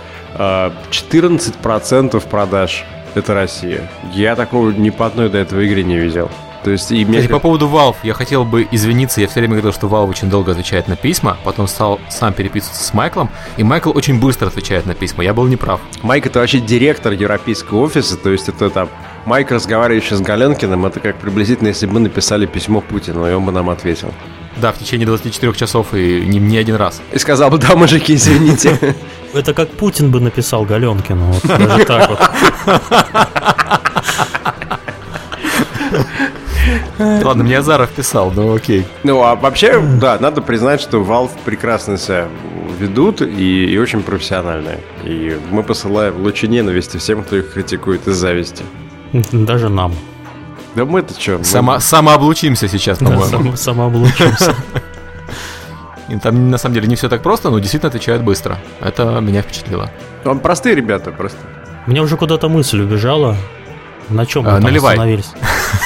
14% а, продаж это Россия. Я такого ни по одной до этого игре не видел. То есть, и мне... Кстати, по поводу Valve, я хотел бы извиниться, я все время говорил, что Valve очень долго отвечает на письма, потом стал сам переписываться с Майклом, и Майкл очень быстро отвечает на письма, я был неправ. Майк это вообще директор европейского офиса, то есть это там Майк, разговаривающий с Галенкиным, это как приблизительно, если бы мы написали письмо Путину, и он бы нам ответил. Да, в течение 24 часов и не, не один раз. И сказал бы, да, мужики, извините. Это как Путин бы написал Галенкину, вот даже так вот. Ладно, мне Азаров писал, но окей. Ну, а вообще, да, надо признать, что Valve прекрасно себя ведут и, и очень профессиональные. И мы посылаем лучи ненависти всем, кто их критикует из зависти. Даже нам. Да мы-то что? Само, Самооблучимся сейчас, по-моему. Да, сам, самооблучимся. Там на самом деле не все так просто, но действительно отвечают быстро. Это меня впечатлило. Там простые ребята просто. Мне уже куда-то мысль убежала. На чем мы а, наливай. остановились?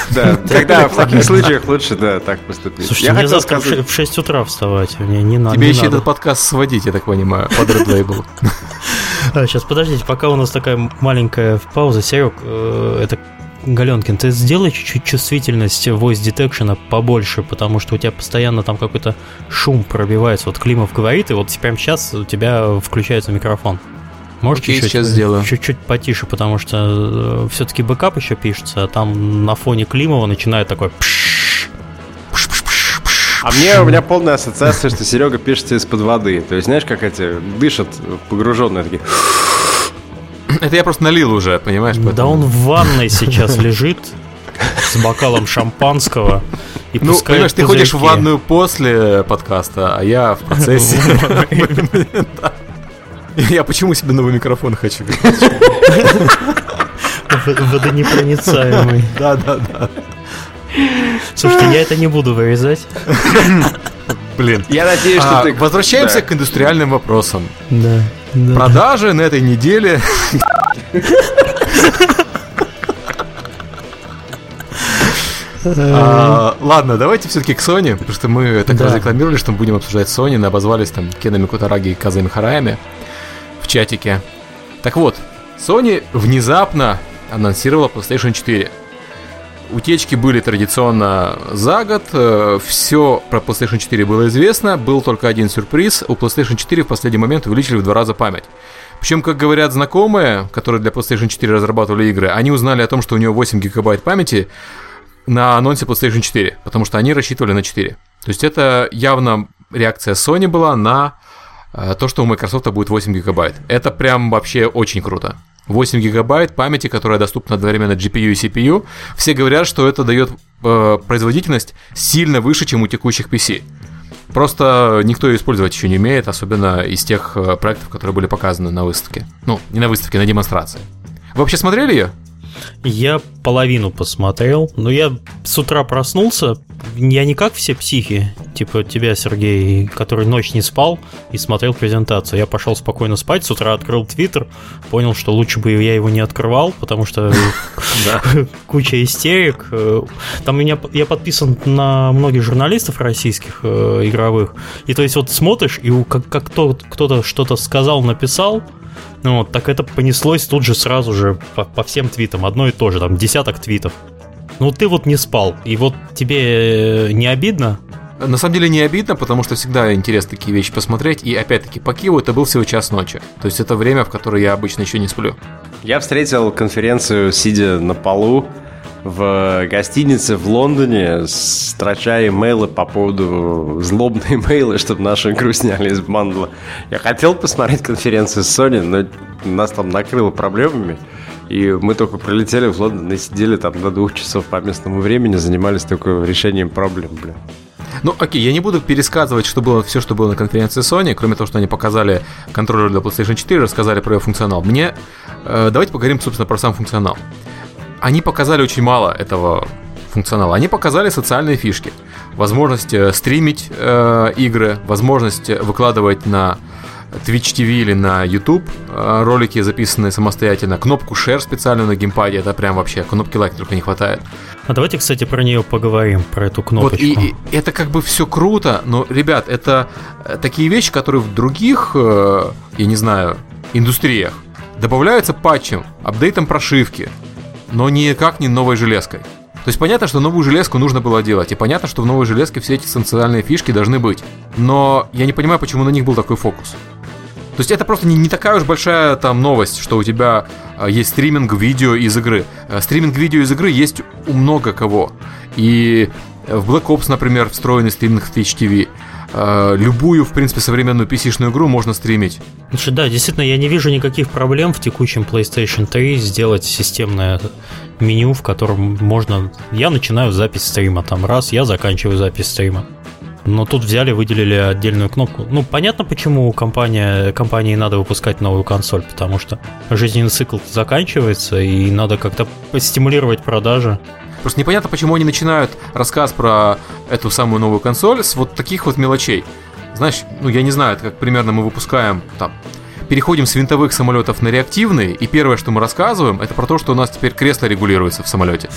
Да, когда в таких случаях лучше, да, так поступить. Слушайте, мне завтра в 6 утра вставать, мне не надо. Тебе еще этот подкаст сводить, я так понимаю, под Red Label. Сейчас, подождите, пока у нас такая маленькая пауза. Серег, э, это Галенкин, ты сделай чуть-чуть чувствительность voice detection побольше, потому что у тебя постоянно там какой-то шум пробивается. Вот Климов говорит, и вот прямо сейчас у тебя включается микрофон. Можешь Окей, чуть-чуть, сейчас сделаю. Чуть-чуть потише, потому что э, все-таки бэкап еще пишется, а там на фоне Климова начинает такой а мне у меня полная ассоциация, что Серега пишется из-под воды. То есть, знаешь, как эти дышат погруженные такие. Это я просто налил уже, понимаешь? Поэтому... Да он в ванной сейчас лежит с бокалом шампанского. И ну, понимаешь, ты ходишь в ванную после подкаста, а я в процессе. Я почему себе новый микрофон хочу? Водонепроницаемый. Да, да, да. Слушайте, я это не буду вырезать. Блин. Я надеюсь, что а, ты... Возвращаемся к индустриальным вопросам. Да. Продажи на этой неделе. А, ладно, давайте все-таки к Sony, потому что мы так да. разрекламировали, что мы будем обсуждать Sony, обозвались там Кенами Кутараги и Казами Хараями в чатике. Так вот, Sony внезапно анонсировала PlayStation 4. Утечки были традиционно за год, э, все про PlayStation 4 было известно, был только один сюрприз, у PlayStation 4 в последний момент увеличили в два раза память. Причем, как говорят знакомые, которые для PlayStation 4 разрабатывали игры, они узнали о том, что у него 8 гигабайт памяти на анонсе PlayStation 4, потому что они рассчитывали на 4. То есть это явно реакция Sony была на э, то, что у Microsoft будет 8 гигабайт. Это прям вообще очень круто. 8 гигабайт памяти, которая доступна одновременно GPU и CPU, все говорят, что это дает э, производительность сильно выше, чем у текущих PC. Просто никто ее использовать еще не умеет, особенно из тех э, проектов, которые были показаны на выставке. Ну, не на выставке, на демонстрации. Вы вообще смотрели ее? Я половину посмотрел, но я с утра проснулся, я не как все психи, типа тебя, Сергей, который ночь не спал и смотрел презентацию. Я пошел спокойно спать, с утра открыл Твиттер, понял, что лучше бы я его не открывал, потому что куча истерик. Там меня, я подписан на многих журналистов российских э, игровых, и то есть вот смотришь, и как, как кто-то что-то сказал, написал, ну вот, так это понеслось тут же сразу же по, по всем твитам, одно и то же, там десяток твитов. Ну ты вот не спал, и вот тебе э, не обидно? На самом деле не обидно, потому что всегда интересно такие вещи посмотреть. И опять-таки по Киеву это был всего час ночи. То есть это время, в которое я обычно еще не сплю. Я встретил конференцию, сидя на полу в гостинице в Лондоне, строча имейлы по поводу злобные имейлы, чтобы нашу игру сняли из бандла. Я хотел посмотреть конференцию с Sony, но нас там накрыло проблемами. И мы только прилетели в Лондон и сидели там до двух часов по местному времени, занимались только решением проблем, блин. Ну, окей, я не буду пересказывать, что было все, что было на конференции Sony, кроме того, что они показали контроллер для PlayStation 4, рассказали про ее функционал. Мне э, давайте поговорим, собственно, про сам функционал они показали очень мало этого функционала. Они показали социальные фишки. Возможность э, стримить э, игры, возможность выкладывать на Twitch TV или на YouTube э, ролики, записанные самостоятельно, кнопку Share специальную на геймпаде, это прям вообще кнопки лайк только не хватает. А давайте, кстати, про нее поговорим, про эту кнопочку. Вот, и, и это как бы все круто, но, ребят, это э, такие вещи, которые в других, я не знаю, индустриях добавляются патчем, апдейтом прошивки, но никак не новой железкой. То есть понятно, что новую железку нужно было делать, и понятно, что в новой железке все эти социальные фишки должны быть. Но я не понимаю, почему на них был такой фокус. То есть это просто не, не такая уж большая там новость, что у тебя э, есть стриминг видео из игры. Э, стриминг видео из игры есть у много кого. И в Black Ops, например, встроенный стриминг в Twitch TV. Э, любую, в принципе, современную PC-шную игру можно стримить. Слушай, да, действительно, я не вижу никаких проблем в текущем PlayStation 3 сделать системное меню, в котором можно... Я начинаю запись стрима, там раз, я заканчиваю запись стрима. Но тут взяли, выделили отдельную кнопку. Ну, понятно, почему компания, компании надо выпускать новую консоль, потому что жизненный цикл заканчивается, и надо как-то стимулировать продажи. Просто непонятно, почему они начинают рассказ про эту самую новую консоль с вот таких вот мелочей. Знаешь, ну я не знаю, это как примерно мы выпускаем там переходим с винтовых самолетов на реактивные, и первое, что мы рассказываем, это про то, что у нас теперь кресло регулируется в самолете.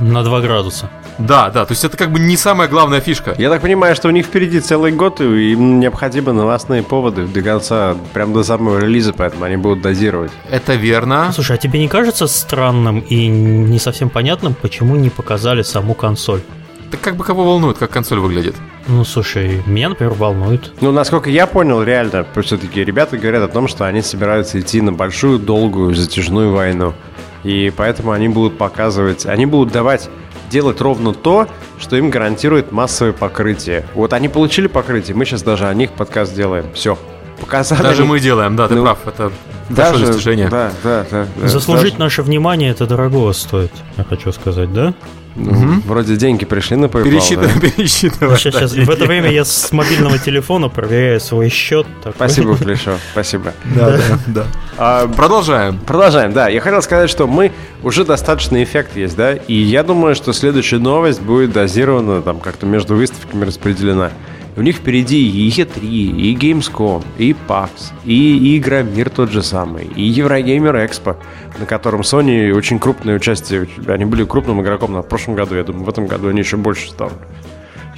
На 2 градуса. Да, да, то есть это как бы не самая главная фишка. Я так понимаю, что у них впереди целый год, и им необходимы новостные поводы до конца, прям до самого релиза, поэтому они будут дозировать. Это верно. Слушай, а тебе не кажется странным и не совсем понятным, почему не показали саму консоль? Так как бы кого волнует, как консоль выглядит? Ну, слушай, меня, например, волнует. Ну, насколько я понял, реально, все-таки ребята говорят о том, что они собираются идти на большую, долгую, затяжную войну. И поэтому они будут показывать, они будут давать делать ровно то, что им гарантирует массовое покрытие. Вот они получили покрытие, мы сейчас даже о них подкаст делаем. Все. Показали. Даже мы делаем, да, ты ну, прав. Это даже, достижение. Да, да, да, да. Заслужить даже... наше внимание это дорого стоит, я хочу сказать, да? Ну, угу. Вроде деньги пришли на PayPal. Пересчитывай, да? пересчитывай. Сейчас, сейчас. В это время я с мобильного телефона проверяю свой счет. Такой. Спасибо, Плешо, спасибо. Да, да, да. А, продолжаем. Продолжаем, да. Я хотел сказать, что мы уже достаточный эффект есть, да, и я думаю, что следующая новость будет дозирована, там, как-то между выставками распределена. У них впереди и E3, и Gamescom, и PAX, и Игромир тот же самый, и Еврогеймер Экспо, на котором Sony очень крупное участие, они были крупным игроком на прошлом году, я думаю, в этом году они еще больше станут.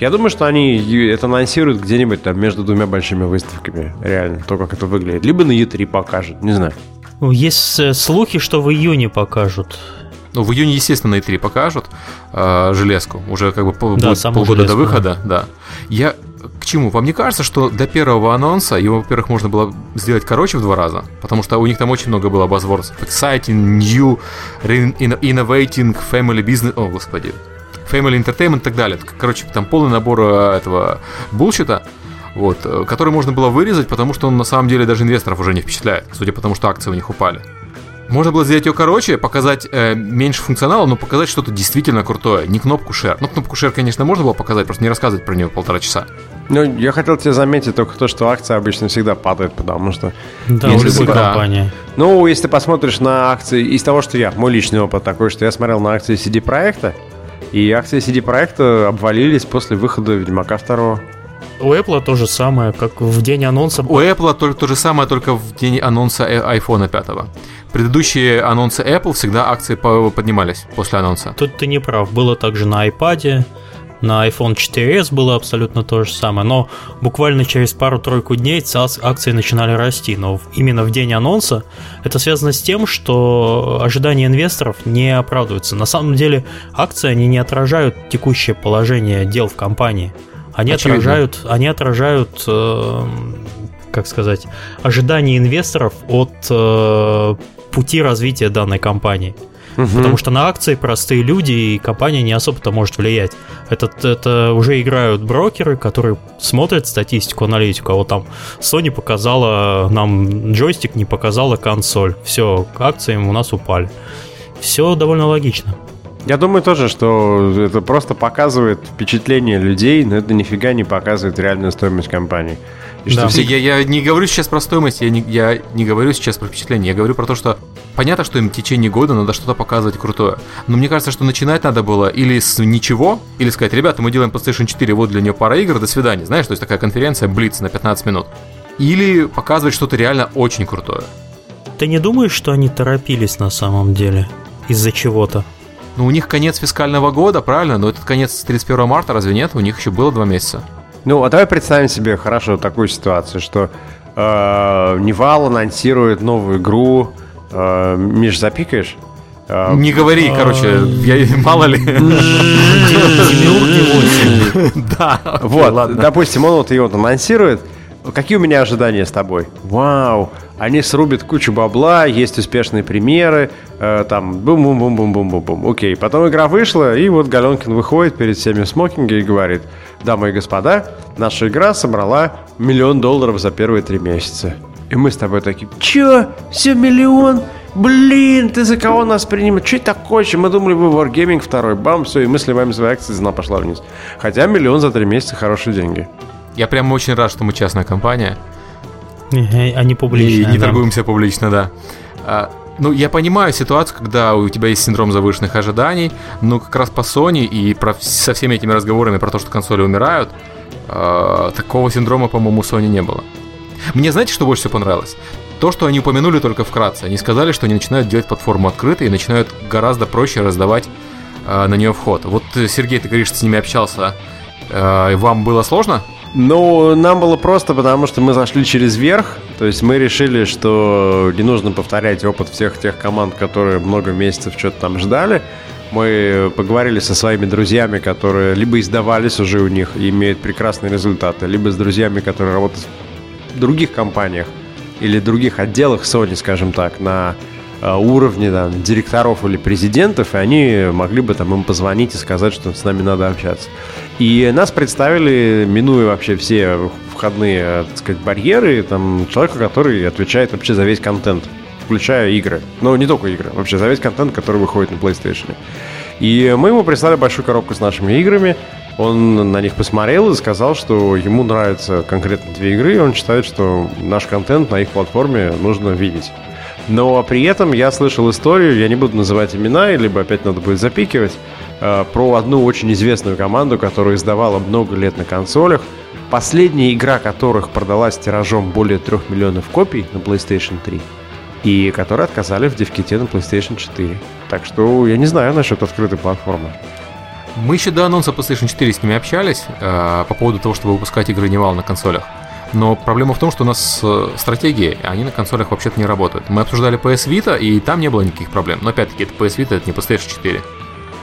Я думаю, что они это анонсируют где-нибудь там между двумя большими выставками, реально, то, как это выглядит. Либо на E3 покажут, не знаю. Есть э, слухи, что в июне покажут. Ну, в июне, естественно, на E3 покажут э, железку. Уже как бы пол, да, полгода железку, до выхода, да. да. Я к чему? Вам не кажется, что до первого анонса его, во-первых, можно было сделать короче в два раза? Потому что у них там очень много было buzzwords. Exciting, new, innovating, family business... О, господи. Family entertainment и так далее. Короче, там полный набор э, этого булщита вот, э, который можно было вырезать, потому что он на самом деле даже инвесторов уже не впечатляет, судя по тому, что акции у них упали. Можно было сделать ее короче, показать э, меньше функционала, но показать что-то действительно крутое, не кнопку Share. Ну, кнопку Share, конечно, можно было показать, просто не рассказывать про нее полтора часа. Ну, я хотел тебе заметить только то, что акция обычно всегда падает, потому что... Да, если у любой ты, компании. Ну, если ты посмотришь на акции, из того, что я, мой личный опыт такой, что я смотрел на акции CD-проекта, и акции CD-проекта обвалились после выхода Ведьмака 2. У Apple то же самое, как в день анонса. У Apple то, то же самое, только в день анонса iPhone 5. Предыдущие анонсы Apple всегда акции поднимались после анонса. Тут ты не прав. Было также на iPad, на iPhone 4s было абсолютно то же самое, но буквально через пару-тройку дней акции начинали расти. Но именно в день анонса это связано с тем, что ожидания инвесторов не оправдываются. На самом деле акции они не отражают текущее положение дел в компании. Они Очевидно. отражают, они отражают, э, как сказать, ожидания инвесторов от э, пути развития данной компании. Угу. Потому что на акции простые люди и компания не особо-то может влиять. Это, это уже играют брокеры, которые смотрят статистику, аналитику. А вот там Sony показала нам джойстик, не показала консоль. Все, акции у нас упали. Все довольно логично. Я думаю тоже, что это просто показывает впечатление людей, но это нифига не показывает реальную стоимость компании. И да. все... я, я не говорю сейчас про стоимость, я не, я не говорю сейчас про впечатление, я говорю про то, что понятно, что им в течение года надо что-то показывать крутое. Но мне кажется, что начинать надо было или с ничего, или сказать, ребята, мы делаем PlayStation 4, вот для нее пара игр, до свидания. Знаешь, то есть такая конференция, блиц на 15 минут. Или показывать что-то реально очень крутое. Ты не думаешь, что они торопились на самом деле? Из-за чего-то? Ну, у них конец фискального года, правильно? Но этот конец 31 марта, разве нет? У них еще было два месяца. Ну, а давай представим себе хорошо такую ситуацию, что э, Nival анонсирует новую игру. Э, Миш, запикаешь? Э, Не говори, короче, я мало ли. Да. Вот, допустим, он вот ее анонсирует. Какие у меня ожидания с тобой? Вау, они срубят кучу бабла, есть успешные примеры, э, там бум-бум-бум-бум-бум-бум-бум. Окей, потом игра вышла, и вот Галенкин выходит перед всеми в смокинге и говорит, дамы и господа, наша игра собрала миллион долларов за первые три месяца. И мы с тобой такие, чё? Все миллион? Блин, ты за кого нас принимаешь? Это такое? Мы думали, вы Wargaming второй. Бам, все, и мы сливаем свои акции, цена пошла вниз. Хотя миллион за три месяца хорошие деньги. Я прям очень рад, что мы частная компания. А не публичная. И не да. торгуемся публично, да. А, Ну, я понимаю ситуацию, когда у тебя есть синдром завышенных ожиданий, но как раз по Sony и про, со всеми этими разговорами про то, что консоли умирают, э, такого синдрома, по-моему, у Sony не было. Мне знаете, что больше всего понравилось? То, что они упомянули только вкратце. Они сказали, что они начинают делать платформу открытой и начинают гораздо проще раздавать э, на нее вход. Вот, э, Сергей, ты говоришь, что с ними общался. Э, вам было сложно? Ну, нам было просто, потому что мы зашли через верх. То есть мы решили, что не нужно повторять опыт всех тех команд, которые много месяцев что-то там ждали. Мы поговорили со своими друзьями, которые либо издавались уже у них и имеют прекрасные результаты, либо с друзьями, которые работают в других компаниях или других отделах Sony, скажем так, на э, уровне там, директоров или президентов, и они могли бы там им позвонить и сказать, что с нами надо общаться. И нас представили, минуя вообще все входные, так сказать, барьеры, там, человека, который отвечает вообще за весь контент, включая игры. Но не только игры, вообще за весь контент, который выходит на PlayStation. И мы ему прислали большую коробку с нашими играми, он на них посмотрел и сказал, что ему нравятся конкретно две игры, и он считает, что наш контент на их платформе нужно видеть. Но при этом я слышал историю, я не буду называть имена, либо опять надо будет запикивать, э, про одну очень известную команду, которая издавала много лет на консолях, последняя игра которых продалась тиражом более 3 миллионов копий на PlayStation 3, и которые отказали в девките на PlayStation 4. Так что я не знаю насчет открытой платформы. Мы еще до анонса PlayStation 4 с ними общались э, по поводу того, чтобы выпускать игры Невал на консолях. Но проблема в том, что у нас э, стратегии, они на консолях вообще-то не работают. Мы обсуждали PS Vita, и там не было никаких проблем. Но опять-таки, это PS Vita, это не PlayStation 4.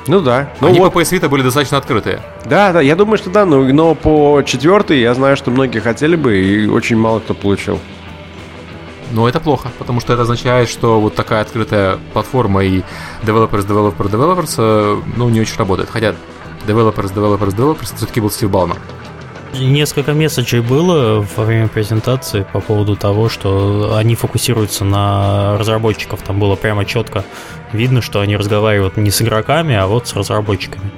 Ну да. Ну Они вот. по PS Vita были достаточно открытые. Да, да, я думаю, что да, но, но по четвертой я знаю, что многие хотели бы, и очень мало кто получил. Но это плохо, потому что это означает, что вот такая открытая платформа и developers, developer, developers, э, ну, не очень работает. Хотя developers, developers, developers все-таки был Стив Балмер. Несколько месседжей было во время презентации по поводу того, что они фокусируются на разработчиков. Там было прямо четко видно, что они разговаривают не с игроками, а вот с разработчиками.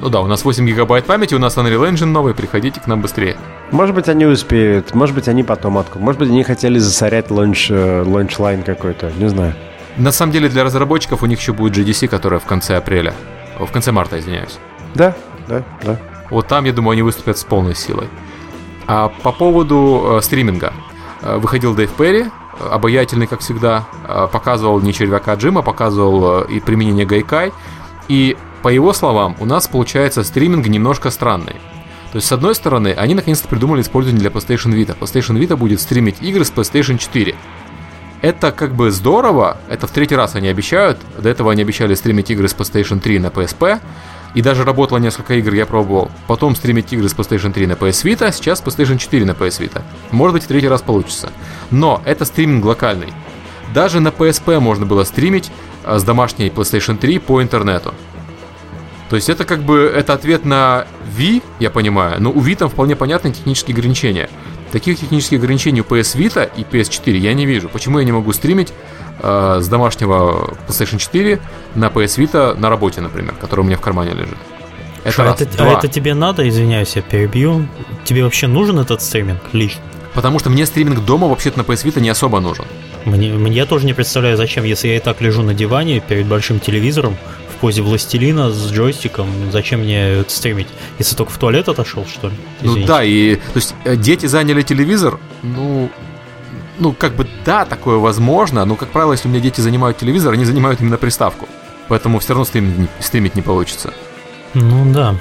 Ну да, у нас 8 гигабайт памяти, у нас Unreal Engine новый, приходите к нам быстрее. Может быть, они успеют, может быть, они потом откроют. Может быть, они хотели засорять launch, э, launch line какой-то, не знаю. На самом деле, для разработчиков у них еще будет GDC, которая в конце апреля. В конце марта, извиняюсь. Да, да, да. Вот там, я думаю, они выступят с полной силой. А по поводу э, стриминга. Э, выходил Дэйв Перри, обаятельный, как всегда, э, показывал не червяка Джима, показывал э, и применение Гайкай. И по его словам, у нас получается стриминг немножко странный. То есть, с одной стороны, они наконец-то придумали использование для PlayStation Vita. PlayStation Vita будет стримить игры с PlayStation 4. Это как бы здорово, это в третий раз они обещают. До этого они обещали стримить игры с PlayStation 3 на PSP. И даже работало несколько игр, я пробовал. Потом стримить игры с PlayStation 3 на PS Vita, сейчас PlayStation 4 на PS Vita. Может быть, третий раз получится. Но это стриминг локальный. Даже на PSP можно было стримить а, с домашней PlayStation 3 по интернету. То есть это как бы это ответ на Wii, я понимаю, но у Wii там вполне понятны технические ограничения. Таких технических ограничений у PS Vita и PS4 я не вижу. Почему я не могу стримить э, с домашнего PlayStation 4 на PS Vita на работе, например, который у меня в кармане лежит? Это, Что, раз. это, а это тебе надо, извиняюсь, я перебью. Тебе вообще нужен этот стриминг лично? Потому что мне стриминг дома вообще-то на PS Vita не особо нужен. Мне, мне я тоже не представляю, зачем, если я и так лежу на диване перед большим телевизором, позе властелина с джойстиком. Зачем мне это стримить? Если только в туалет отошел, что ли? Ну Извините. Ну да, и то есть э, дети заняли телевизор, ну, ну, как бы да, такое возможно, но, как правило, если у меня дети занимают телевизор, они занимают именно приставку. Поэтому все равно стримить, стримить не получится. Ну да.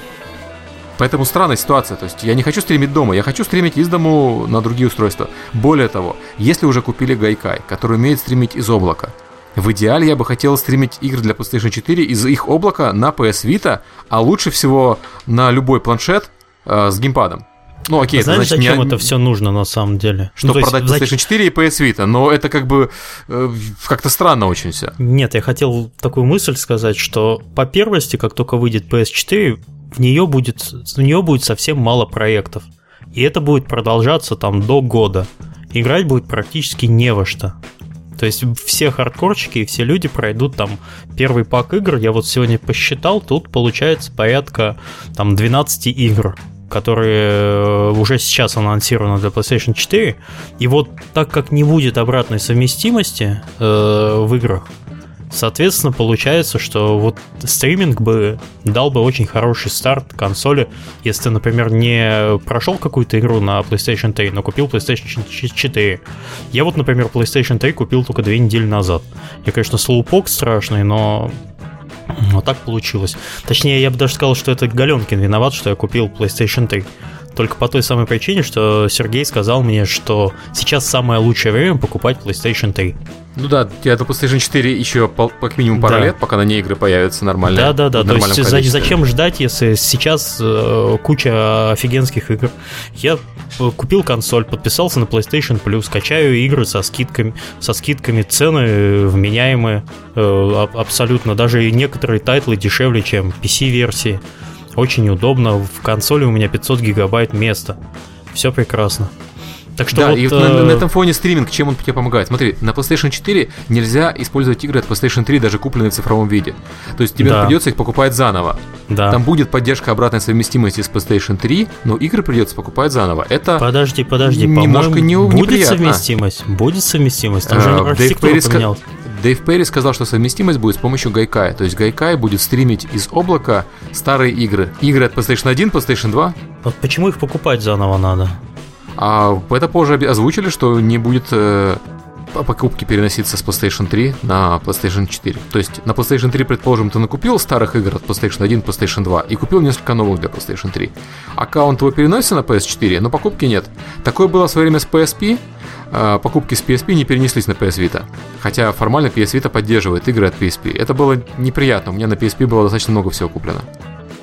Поэтому странная ситуация. То есть я не хочу стримить дома, я хочу стримить из дому на другие устройства. Более того, если уже купили Гайкай, который умеет стримить из облака, в идеале я бы хотел стримить игры для PlayStation 4 из их облака на PS Vita, а лучше всего на любой планшет э, с геймпадом. Ну, окей, Знаешь, это значит, зачем не... это все нужно на самом деле? Чтобы ну, продать PlayStation 4 и PS Vita, но это как бы э, как-то странно очень все. Нет, я хотел такую мысль сказать, что по первости, как только выйдет PS4, в нее будет, в нее будет совсем мало проектов. И это будет продолжаться там до года. Играть будет практически не во что. То есть все хардкорчики и все люди пройдут там первый пак игр. Я вот сегодня посчитал, тут получается порядка там 12 игр которые э, уже сейчас анонсированы для PlayStation 4. И вот так как не будет обратной совместимости э, в играх, Соответственно, получается, что вот стриминг бы дал бы очень хороший старт консоли, если например, не прошел какую-то игру на PlayStation 3, но купил PlayStation 4. Я вот, например, PlayStation 3 купил только две недели назад. Я, конечно, слоупок страшный, но вот так получилось. Точнее, я бы даже сказал, что это Галенкин виноват, что я купил PlayStation 3. Только по той самой причине, что Сергей сказал мне, что сейчас самое лучшее время покупать PlayStation 3. Ну да, тебе до PlayStation 4 еще по, как минимум пару да. лет, пока на ней игры появятся нормальные. Да, да, да. То есть количестве. зачем ждать, если сейчас э, куча офигенских игр? Я э, купил консоль, подписался на PlayStation Plus, качаю игры со скидками, со скидками цены вменяемые э, абсолютно. Даже некоторые тайтлы дешевле, чем PC-версии. Очень удобно. В консоли у меня 500 гигабайт места. Все прекрасно. Так что да, вот, и вот э... на, на этом фоне стриминг, чем он тебе помогает? Смотри, на PlayStation 4 нельзя использовать игры от PlayStation 3, даже купленные в цифровом виде. То есть тебе да. придется их покупать заново. Да. Там будет поддержка обратной совместимости с PlayStation 3, но игры придется покупать заново. Это подожди, подожди, немножко не, будет неприятно. совместимость, будет совместимость. Там же а, Дэйв Перри, ска... Дэйв Перри сказал, что совместимость будет с помощью Гайкая. То есть Гайкай будет стримить из облака старые игры. Игры от PlayStation 1, PlayStation 2. Вот почему их покупать заново надо? А это позже озвучили, что не будет э, покупки переноситься с PlayStation 3 на PlayStation 4. То есть на PlayStation 3, предположим, ты накупил старых игр от PlayStation 1, PlayStation 2 и купил несколько новых для PlayStation 3. Аккаунт твой переносится на PS4, но покупки нет. Такое было в свое время с PSP. Э, покупки с PSP не перенеслись на PS Vita. Хотя формально PS Vita поддерживает игры от PSP. Это было неприятно. У меня на PSP было достаточно много всего куплено.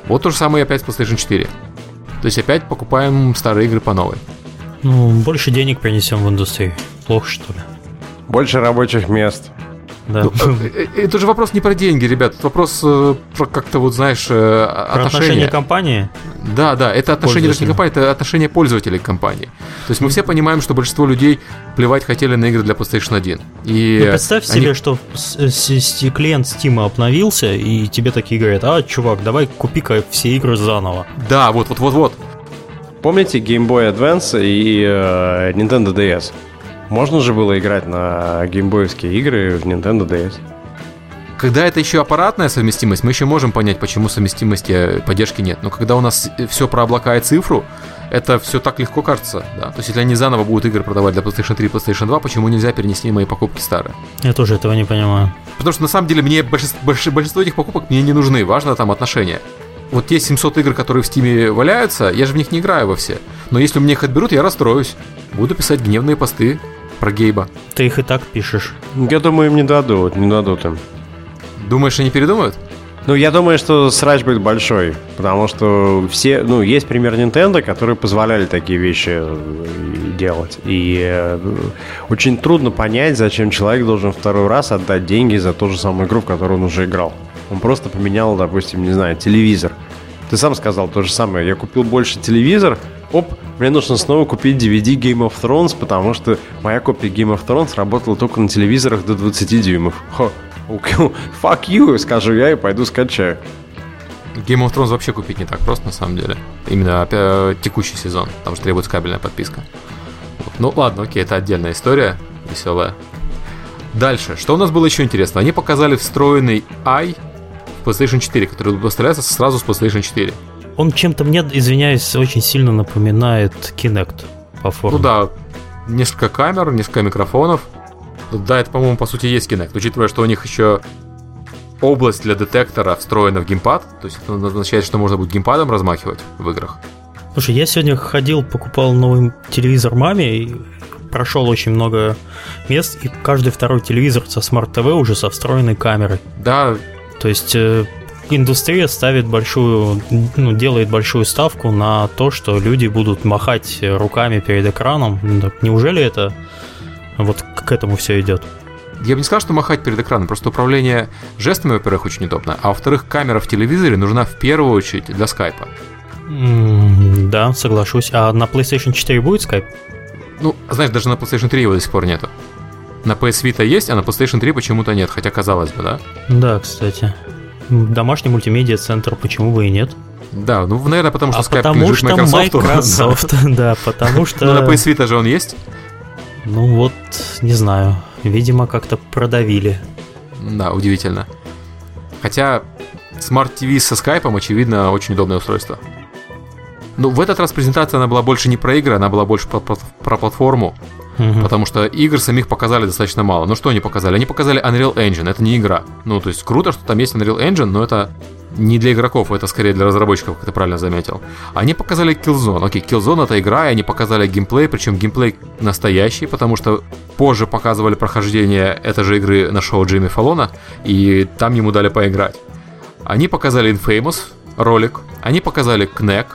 Вот то же самое опять с PlayStation 4. То есть опять покупаем старые игры по новой. Ну, больше денег принесем в индустрию. Плохо, что ли? Больше рабочих мест. Да. Ну, э, э, это же вопрос не про деньги, ребят. Это вопрос э, про как-то вот, знаешь, про отношения. отношение компании? Да, да. Это отношение даже не компании, это отношение пользователей к компании. То есть мы все понимаем, что большинство людей плевать хотели на игры для PlayStation 1. И ну, представь они... себе, что клиент Steam обновился, и тебе такие говорят, а, чувак, давай купи-ка все игры заново. Да, вот, вот, вот, вот. Помните Game Boy Advance и э, Nintendo DS? Можно же было играть на геймбоевские игры в Nintendo DS. Когда это еще аппаратная совместимость, мы еще можем понять, почему совместимости э, поддержки нет. Но когда у нас все про облака и цифру, это все так легко кажется. Да? То есть, если они заново будут игры продавать для PlayStation 3 и PlayStation 2, почему нельзя перенести мои покупки старые? Я тоже этого не понимаю. Потому что на самом деле мне большинство, большинство этих покупок мне не нужны. Важно там отношения вот те 700 игр, которые в Стиме валяются, я же в них не играю во все. Но если у меня их отберут, я расстроюсь. Буду писать гневные посты про Гейба. Ты их и так пишешь. Я думаю, им не дадут, не дадут им. Думаешь, они передумают? Ну, я думаю, что срач будет большой, потому что все, ну, есть пример Nintendo, которые позволяли такие вещи э, делать. И э, очень трудно понять, зачем человек должен второй раз отдать деньги за ту же самую игру, в которую он уже играл. Он просто поменял, допустим, не знаю, телевизор. Ты сам сказал то же самое. Я купил больше телевизор. Оп, мне нужно снова купить DVD Game of Thrones, потому что моя копия Game of Thrones работала только на телевизорах до 20 дюймов. Хо, fuck you, скажу я и пойду скачаю. Game of Thrones вообще купить не так просто, на самом деле. Именно опять, текущий сезон, потому что требуется кабельная подписка. Ну ладно, окей, это отдельная история, веселая. Дальше, что у нас было еще интересно? Они показали встроенный i PlayStation 4, который поставляется сразу с PlayStation 4. Он чем-то мне, извиняюсь, очень сильно напоминает Kinect по форме. Ну да, несколько камер, несколько микрофонов. Да, это, по-моему, по сути есть Kinect, учитывая, что у них еще область для детектора встроена в геймпад, то есть это означает, что можно будет геймпадом размахивать в играх. Слушай, я сегодня ходил, покупал новый телевизор маме и прошел очень много мест, и каждый второй телевизор со smart TV уже со встроенной камерой. Да, то есть э, индустрия ставит большую, ну, делает большую ставку на то, что люди будут махать руками перед экраном. Неужели это вот к этому все идет? Я бы не сказал, что махать перед экраном, просто управление жестами, во-первых, очень удобно, а во-вторых, камера в телевизоре нужна в первую очередь для скайпа. Mm, да, соглашусь. А на PlayStation 4 будет скайп? Ну, знаешь, даже на PlayStation 3 его до сих пор нету. На PS Vita есть, а на PlayStation 3 почему-то нет, хотя казалось бы, да? Да, кстати. Домашний мультимедиа-центр, почему бы и нет? Да, ну, наверное, потому что а Skype потому что Microsoft. Microsoft, да, потому что... Ну, на PS Vita же он есть? Ну вот, не знаю. Видимо, как-то продавили. Да, удивительно. Хотя Smart TV со скайпом, очевидно, очень удобное устройство. Ну, в этот раз презентация, она была больше не про игры, она была больше про, про, про платформу. Угу. Потому что игр самих показали достаточно мало. Ну что они показали? Они показали Unreal Engine, это не игра. Ну, то есть круто, что там есть Unreal Engine, но это не для игроков, это скорее для разработчиков, как ты правильно заметил. Они показали Killzone. Окей, Killzone это игра, и они показали геймплей, причем геймплей настоящий, потому что позже показывали прохождение этой же игры на шоу Джимми Фалона, и там ему дали поиграть. Они показали Infamous ролик, они показали Knack,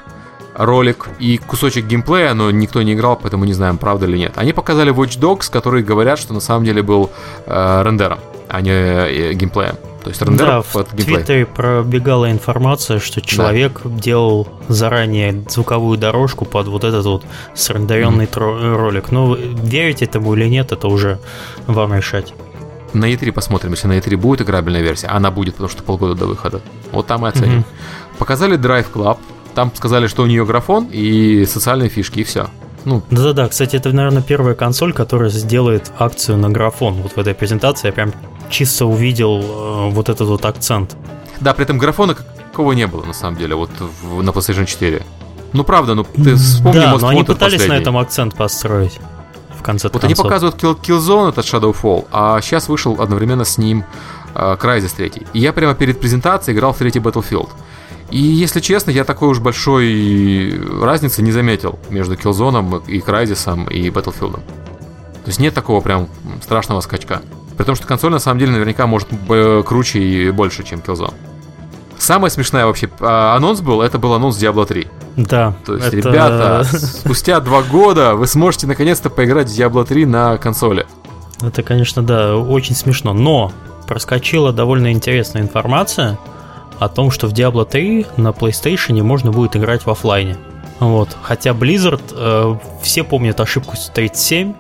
ролик и кусочек геймплея, но никто не играл, поэтому не знаем, правда или нет. Они показали Watch Dogs, которые говорят, что на самом деле был э, рендером, а не э, геймплеем. То есть рендер да, под в геймплей. Твиттере пробегала информация, что человек да. делал заранее звуковую дорожку под вот этот вот срендеренный mm. ролик. Ну, верить этому или нет, это уже вам решать. На E3 посмотрим, если на E3 будет играбельная версия. Она будет, потому что полгода до выхода. Вот там и оценим. Mm-hmm. Показали Drive Club, там сказали, что у нее графон и социальные фишки, и все. Ну. Да-да-да, кстати, это, наверное, первая консоль, которая сделает акцию на графон. Вот в этой презентации я прям чисто увидел э, вот этот вот акцент. Да, при этом графона какого не было, на самом деле, вот в, на PlayStation 4. Ну, правда, ну, ты вспомни Да, но они пытались последний. на этом акцент построить в конце Вот концов. они показывают Kill, Killzone, этот Shadowfall, а сейчас вышел одновременно с ним uh, Crysis 3. И я прямо перед презентацией играл в третий Battlefield. И, если честно, я такой уж большой разницы не заметил между Killzone и Crysis и Battlefield. То есть нет такого прям страшного скачка. При том, что консоль на самом деле наверняка может круче и больше, чем Killzone. Самая смешная вообще а, анонс был, это был анонс Diablo 3. Да. То есть, это... ребята, спустя два года вы сможете наконец-то поиграть в Diablo 3 на консоли. Это, конечно, да, очень смешно. Но проскочила довольно интересная информация – о том, что в Diablo 3 на PlayStation можно будет играть в офлайне. Вот. Хотя Blizzard, э, все помнят ошибку 37,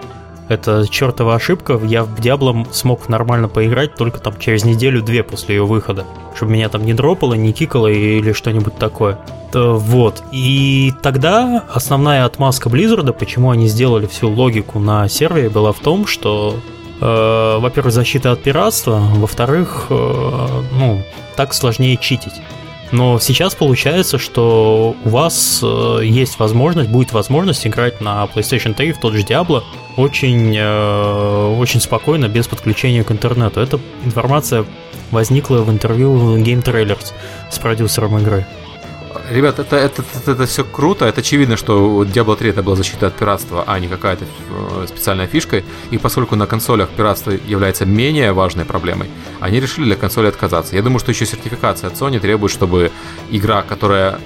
это чертова ошибка, я в Diablo смог нормально поиграть только там через неделю-две после ее выхода, чтобы меня там не дропало, не кикало или что-нибудь такое. Вот. И тогда основная отмазка Blizzard, почему они сделали всю логику на сервере, была в том, что во-первых, защита от пиратства, во-вторых, э, ну, так сложнее читить. Но сейчас получается, что у вас э, есть возможность, будет возможность играть на PlayStation 3 в тот же Diablo очень, э, очень спокойно, без подключения к интернету. Эта информация возникла в интервью Game Trailers с продюсером игры. Ребят, это, это, это, это все круто. Это очевидно, что Diablo 3 это была защита от пиратства, а не какая-то э, специальная фишка. И поскольку на консолях пиратство является менее важной проблемой, они решили для консоли отказаться. Я думаю, что еще сертификация от Sony требует, чтобы игра, которая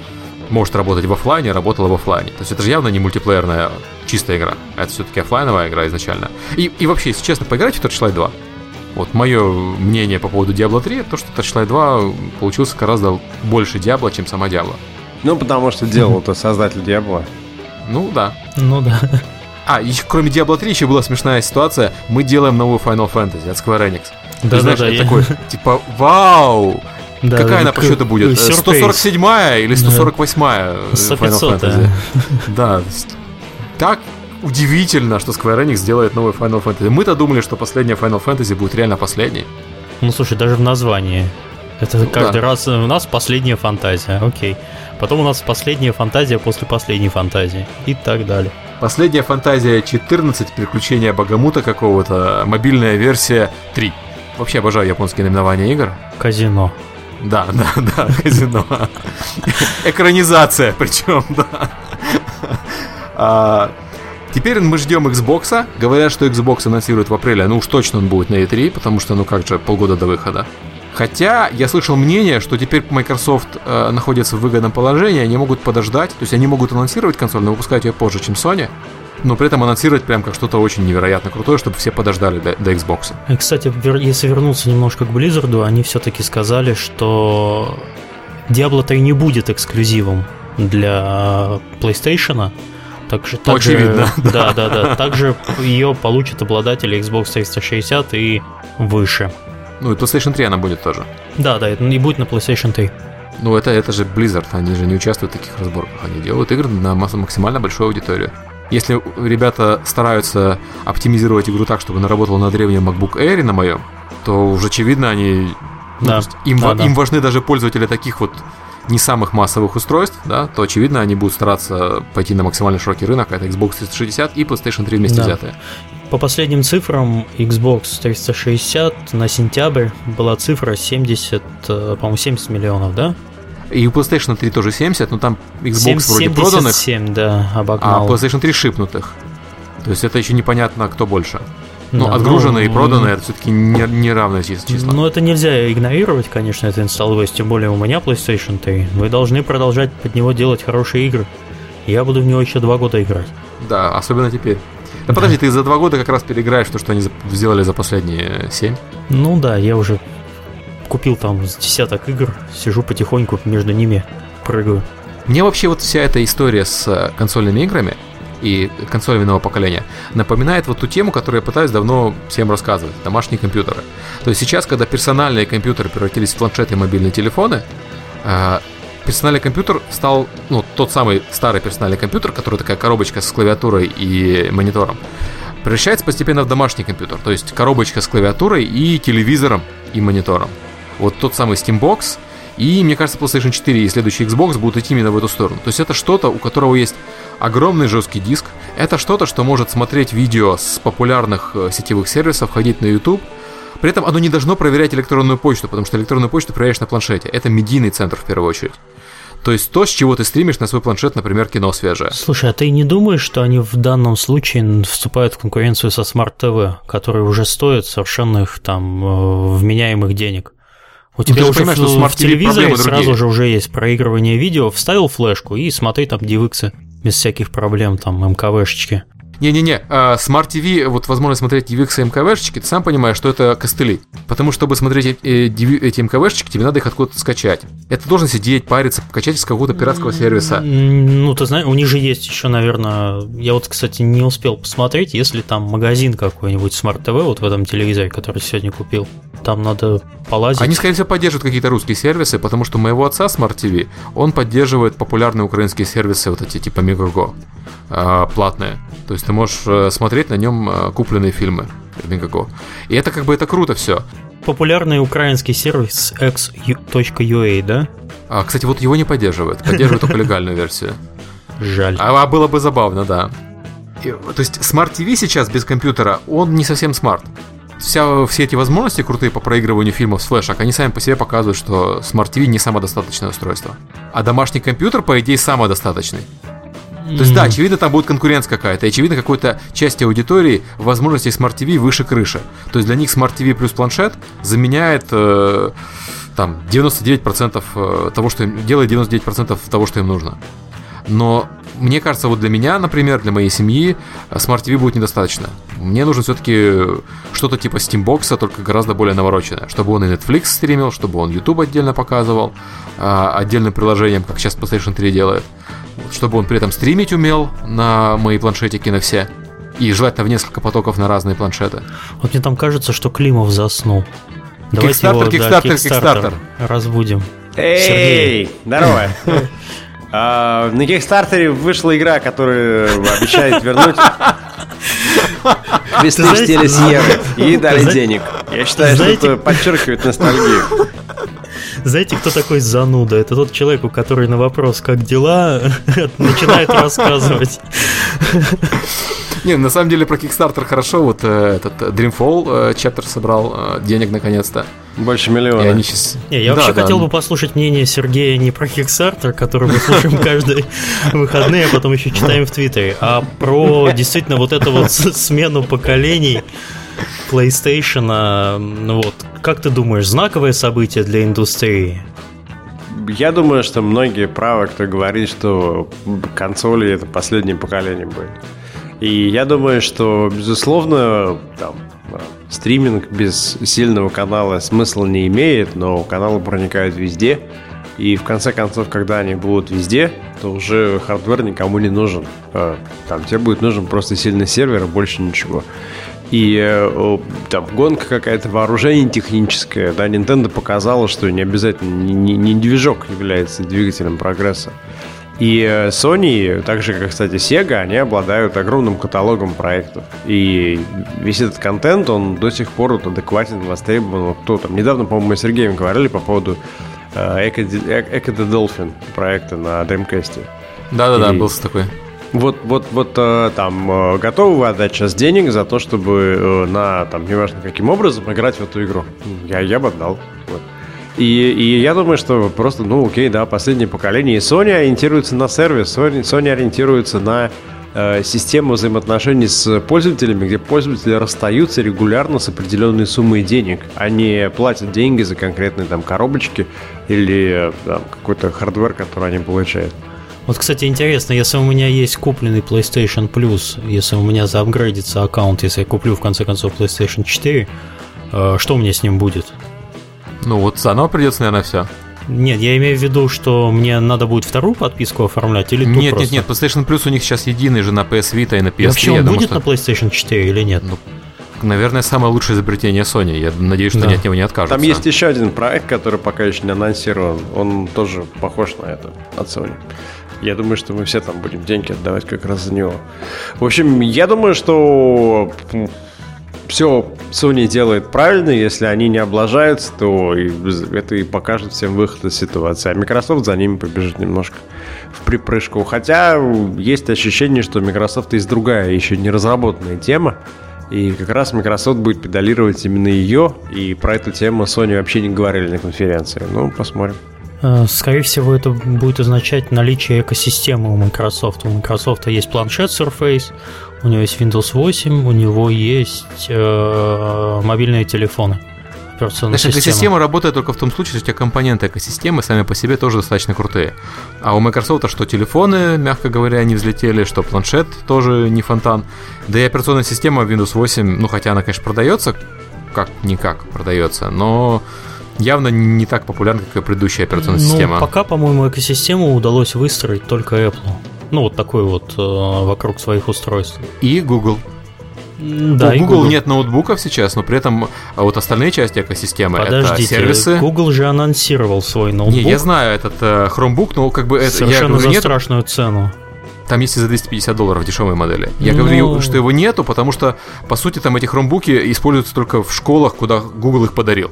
может работать в офлайне, работала в офлайне. То есть это же явно не мультиплеерная чистая игра. Это все-таки офлайновая игра изначально. И, и вообще, если честно, поиграйте в Torchlight 2. Вот мое мнение по поводу Diablo 3, то, что Torchlight 2 получился гораздо больше Diablo, чем сама Diablo. Ну, потому что делал это создатель Diablo. Ну, да. Ну, да. А, еще, кроме Diablo 3 еще была смешная ситуация. Мы делаем новую Final Fantasy от Square Enix. Да, Ты знаешь, да, я... такой, типа, вау! Да, Какая она по счету будет? Сюрприз. 147 или 148 да. Final Fantasy? Да. Так удивительно, что Square Enix делает новый Final Fantasy. Мы-то думали, что последняя Final Fantasy будет реально последней. Ну, слушай, даже в названии. Это ну, каждый да. раз у нас последняя фантазия, окей. Потом у нас последняя фантазия после последней фантазии и так далее. Последняя фантазия 14, приключения Богомута какого-то, мобильная версия 3. Вообще обожаю японские наименования игр. Казино. Да, да, да, казино. Экранизация причем, да. А, Теперь мы ждем Xbox. Говорят, что Xbox анонсируют в апреле. Ну уж точно он будет на E3, потому что, ну как же, полгода до выхода. Хотя я слышал мнение, что теперь Microsoft э, находится в выгодном положении, они могут подождать, то есть они могут анонсировать консоль, но выпускать ее позже, чем Sony, но при этом анонсировать прям как что-то очень невероятно крутое, чтобы все подождали до, до Xbox. И, кстати, если вернуться немножко к Blizzard, они все-таки сказали, что Diablo 3 не будет эксклюзивом для PlayStation, также, также, Очевидно. Да, да, да. Также ее получат обладатели Xbox 360 и выше. Ну и PlayStation 3 она будет тоже. Да, да, и будет на PlayStation 3. Ну это, это же Blizzard, они же не участвуют в таких разборках. Они делают игры на максимально большую аудиторию. Если ребята стараются оптимизировать игру так, чтобы она работала на древнем MacBook Air на моем, то уже очевидно они... Ну, да. им, да, им да. важны даже пользователи таких вот не самых массовых устройств, да, то очевидно они будут стараться пойти на максимально широкий рынок, это Xbox 360 и PlayStation 3 вместе да. взятые. По последним цифрам, Xbox 360 на сентябрь была цифра 70, э, по-моему, 70 миллионов, да? И у PlayStation 3 тоже 70, но там Xbox 7, вроде проданных. 77, да, обогнал. А PlayStation 3 шипнутых. То есть это еще непонятно, кто больше. Но да, отгруженные ну, и проданные это все-таки не, не равное число. Ну, это нельзя игнорировать, конечно, это install base, тем более у меня PlayStation 3. Вы должны продолжать под него делать хорошие игры. Я буду в него еще два года играть. Да, особенно теперь. Да подожди, ты за два года как раз переиграешь то, что они сделали за последние семь? Ну да, я уже купил там десяток игр, сижу потихоньку между ними, прыгаю. Мне вообще вот вся эта история с э, консольными играми и консолями нового поколения напоминает вот ту тему, которую я пытаюсь давно всем рассказывать, домашние компьютеры. То есть сейчас, когда персональные компьютеры превратились в планшеты и мобильные телефоны, э, персональный компьютер стал, ну, тот самый старый персональный компьютер, который такая коробочка с клавиатурой и монитором, превращается постепенно в домашний компьютер, то есть коробочка с клавиатурой и телевизором и монитором. Вот тот самый Steambox, и, мне кажется, PlayStation 4 и следующий Xbox будут идти именно в эту сторону. То есть это что-то, у которого есть огромный жесткий диск, это что-то, что может смотреть видео с популярных э, сетевых сервисов, ходить на YouTube, при этом оно не должно проверять электронную почту, потому что электронную почту проверяешь на планшете. Это медийный центр в первую очередь. То есть то, с чего ты стримишь на свой планшет, например, кино свежее. Слушай, а ты не думаешь, что они в данном случае вступают в конкуренцию со Smart TV, которые уже стоят совершенных там э, вменяемых денег? У тебя ну, уже понимаешь, в, что в телевизоре сразу же уже есть. Проигрывание видео, вставил флешку и смотри там DivX без всяких проблем, там МКВшечки. Не-не-не, а, Smart TV, вот возможность смотреть DivX и МКВшечки, ты сам понимаешь, что это костыли. Потому что, чтобы смотреть эти МКВшечки, тебе надо их откуда-то скачать. Это должен сидеть, париться, качать из какого-то пиратского сервиса. Ну, ты знаешь, у них же есть еще, наверное, я вот, кстати, не успел посмотреть, если там магазин какой-нибудь Smart TV, вот в этом телевизоре, который сегодня купил, там надо полазить. Они, скорее всего, поддерживают какие-то русские сервисы, потому что у моего отца Smart TV, он поддерживает популярные украинские сервисы, вот эти типа Мегаго, платные. То есть ты можешь э, смотреть на нем э, купленные фильмы Мегаго. И это как бы это круто все. Популярный украинский сервис x.ua, да? А, кстати, вот его не поддерживает. Поддерживает только легальную версию. Жаль. А, а было бы забавно, да. И, то есть Smart TV сейчас без компьютера, он не совсем смарт вся, все эти возможности крутые по проигрыванию фильмов с флешек, они сами по себе показывают, что Smart TV не самодостаточное устройство. А домашний компьютер, по идее, самодостаточный. То есть, да, очевидно, там будет конкуренция какая-то. И очевидно, какой-то части аудитории возможностей Smart TV выше крыши. То есть для них Smart TV плюс планшет заменяет э, там 99% э, того, что им делает 99% того, что им нужно. Но мне кажется, вот для меня, например, для моей семьи Smart TV будет недостаточно. Мне нужно все-таки что-то типа Steambox, только гораздо более навороченное. Чтобы он и Netflix стримил, чтобы он YouTube отдельно показывал, а, отдельным приложением, как сейчас PlayStation 3 делает. Чтобы он при этом стримить умел на мои планшетики на все. И желательно в несколько потоков на разные планшеты. Вот мне там кажется, что Климов заснул. Давайте его, Kickstarter, да, Kickstarter. Разбудим. Эй, здорово. А, на Кикстартере вышла игра, которая обещает вернуть без тысячи евро и дали денег. Я считаю, что это подчеркивает ностальгию. Знаете, кто такой зануда? Это тот человек, у который на вопрос «как дела?» начинает рассказывать. Не, на самом деле про Kickstarter хорошо. Вот э, этот Dreamfall э, собрал э, денег наконец-то. Больше миллиона. И они сейчас... Не, я да, вообще да. хотел бы послушать мнение Сергея не про Kickstarter, который мы слушаем каждые выходные, а потом еще читаем в Твиттере, а про действительно вот эту вот смену поколений PlayStation. Ну вот, как ты думаешь, знаковое событие для индустрии? Я думаю, что многие правы, кто говорит, что консоли это последнее поколение будет. И я думаю, что, безусловно, там, стриминг без сильного канала смысла не имеет, но каналы проникают везде. И в конце концов, когда они будут везде, то уже hardware никому не нужен. А, там тебе будет нужен просто сильный сервер, и больше ничего. И э, там гонка какая-то, вооружение техническое. Да, Nintendo показала, что не обязательно не, не, движок является двигателем прогресса. И э, Sony, так же как, кстати, Sega, они обладают огромным каталогом проектов. И весь этот контент, он до сих пор вот адекватен, востребован. Вот кто там, недавно, по-моему, мы с Сергеем говорили по поводу э, Echo the Dolphin проекта на Dreamcast. Да-да-да, был такой. Вот, вот, вот э, там готовы вы отдать сейчас денег за то, чтобы на, там, неважно каким образом, играть в эту игру? Я, я бы отдал. Вот. И, и я думаю, что просто, ну окей, да, последнее поколение. И Sony ориентируется на сервис, Sony, Sony ориентируется на э, систему взаимоотношений с пользователями, где пользователи расстаются регулярно с определенной суммой денег. Они платят деньги за конкретные там коробочки или там, какой-то hardware, который они получают. Вот, кстати, интересно, если у меня есть купленный PlayStation Plus, если у меня заапгрейдится аккаунт, если я куплю в конце концов PlayStation 4, э, что у меня с ним будет? Ну вот заново придется, наверное, все. Нет, я имею в виду, что мне надо будет вторую подписку оформлять или Нет, просто... нет, нет, PlayStation Plus у них сейчас единый же на PS Vita и на PS3. И вообще он думаю, будет что... на PlayStation 4 или нет? Ну, наверное, самое лучшее изобретение Sony. Я надеюсь, что да. они от него не откажутся. Там есть еще один проект, который пока еще не анонсирован. Он тоже похож на это от Sony. Я думаю, что мы все там будем деньги отдавать как раз за него. В общем, я думаю, что все Sony делает правильно, если они не облажаются, то это и покажет всем выход из ситуации. А Microsoft за ними побежит немножко в припрыжку. Хотя есть ощущение, что Microsoft есть другая, еще не разработанная тема. И как раз Microsoft будет педалировать именно ее, и про эту тему Sony вообще не говорили на конференции. Ну, посмотрим. Э, скорее всего, это будет означать наличие экосистемы у Microsoft. У Microsoft есть планшет Surface, у него есть Windows 8, у него есть э, мобильные телефоны. Знаешь, экосистема работает только в том случае, если у тебя компоненты экосистемы сами по себе тоже достаточно крутые. А у Microsoft что телефоны, мягко говоря, не взлетели, что планшет тоже не фонтан. Да и операционная система Windows 8, ну хотя она, конечно, продается, как-никак продается, но явно не так популярна, как и предыдущая операционная ну, система. Пока, по-моему, экосистему удалось выстроить только Apple. Ну, вот такой вот э, вокруг своих устройств. И Google. Да, у Google, Google нет ноутбуков сейчас, но при этом а вот остальные части экосистемы Подождите, это сервисы. Google же анонсировал свой ноутбук. Не, я знаю этот э, Chromebook, но как бы это совершенно я говорю, за нет, страшную цену. Там есть и за 250 долларов дешевые модели. Я ну... говорю, что его нету, потому что, по сути, там эти хромбуки используются только в школах, куда Google их подарил.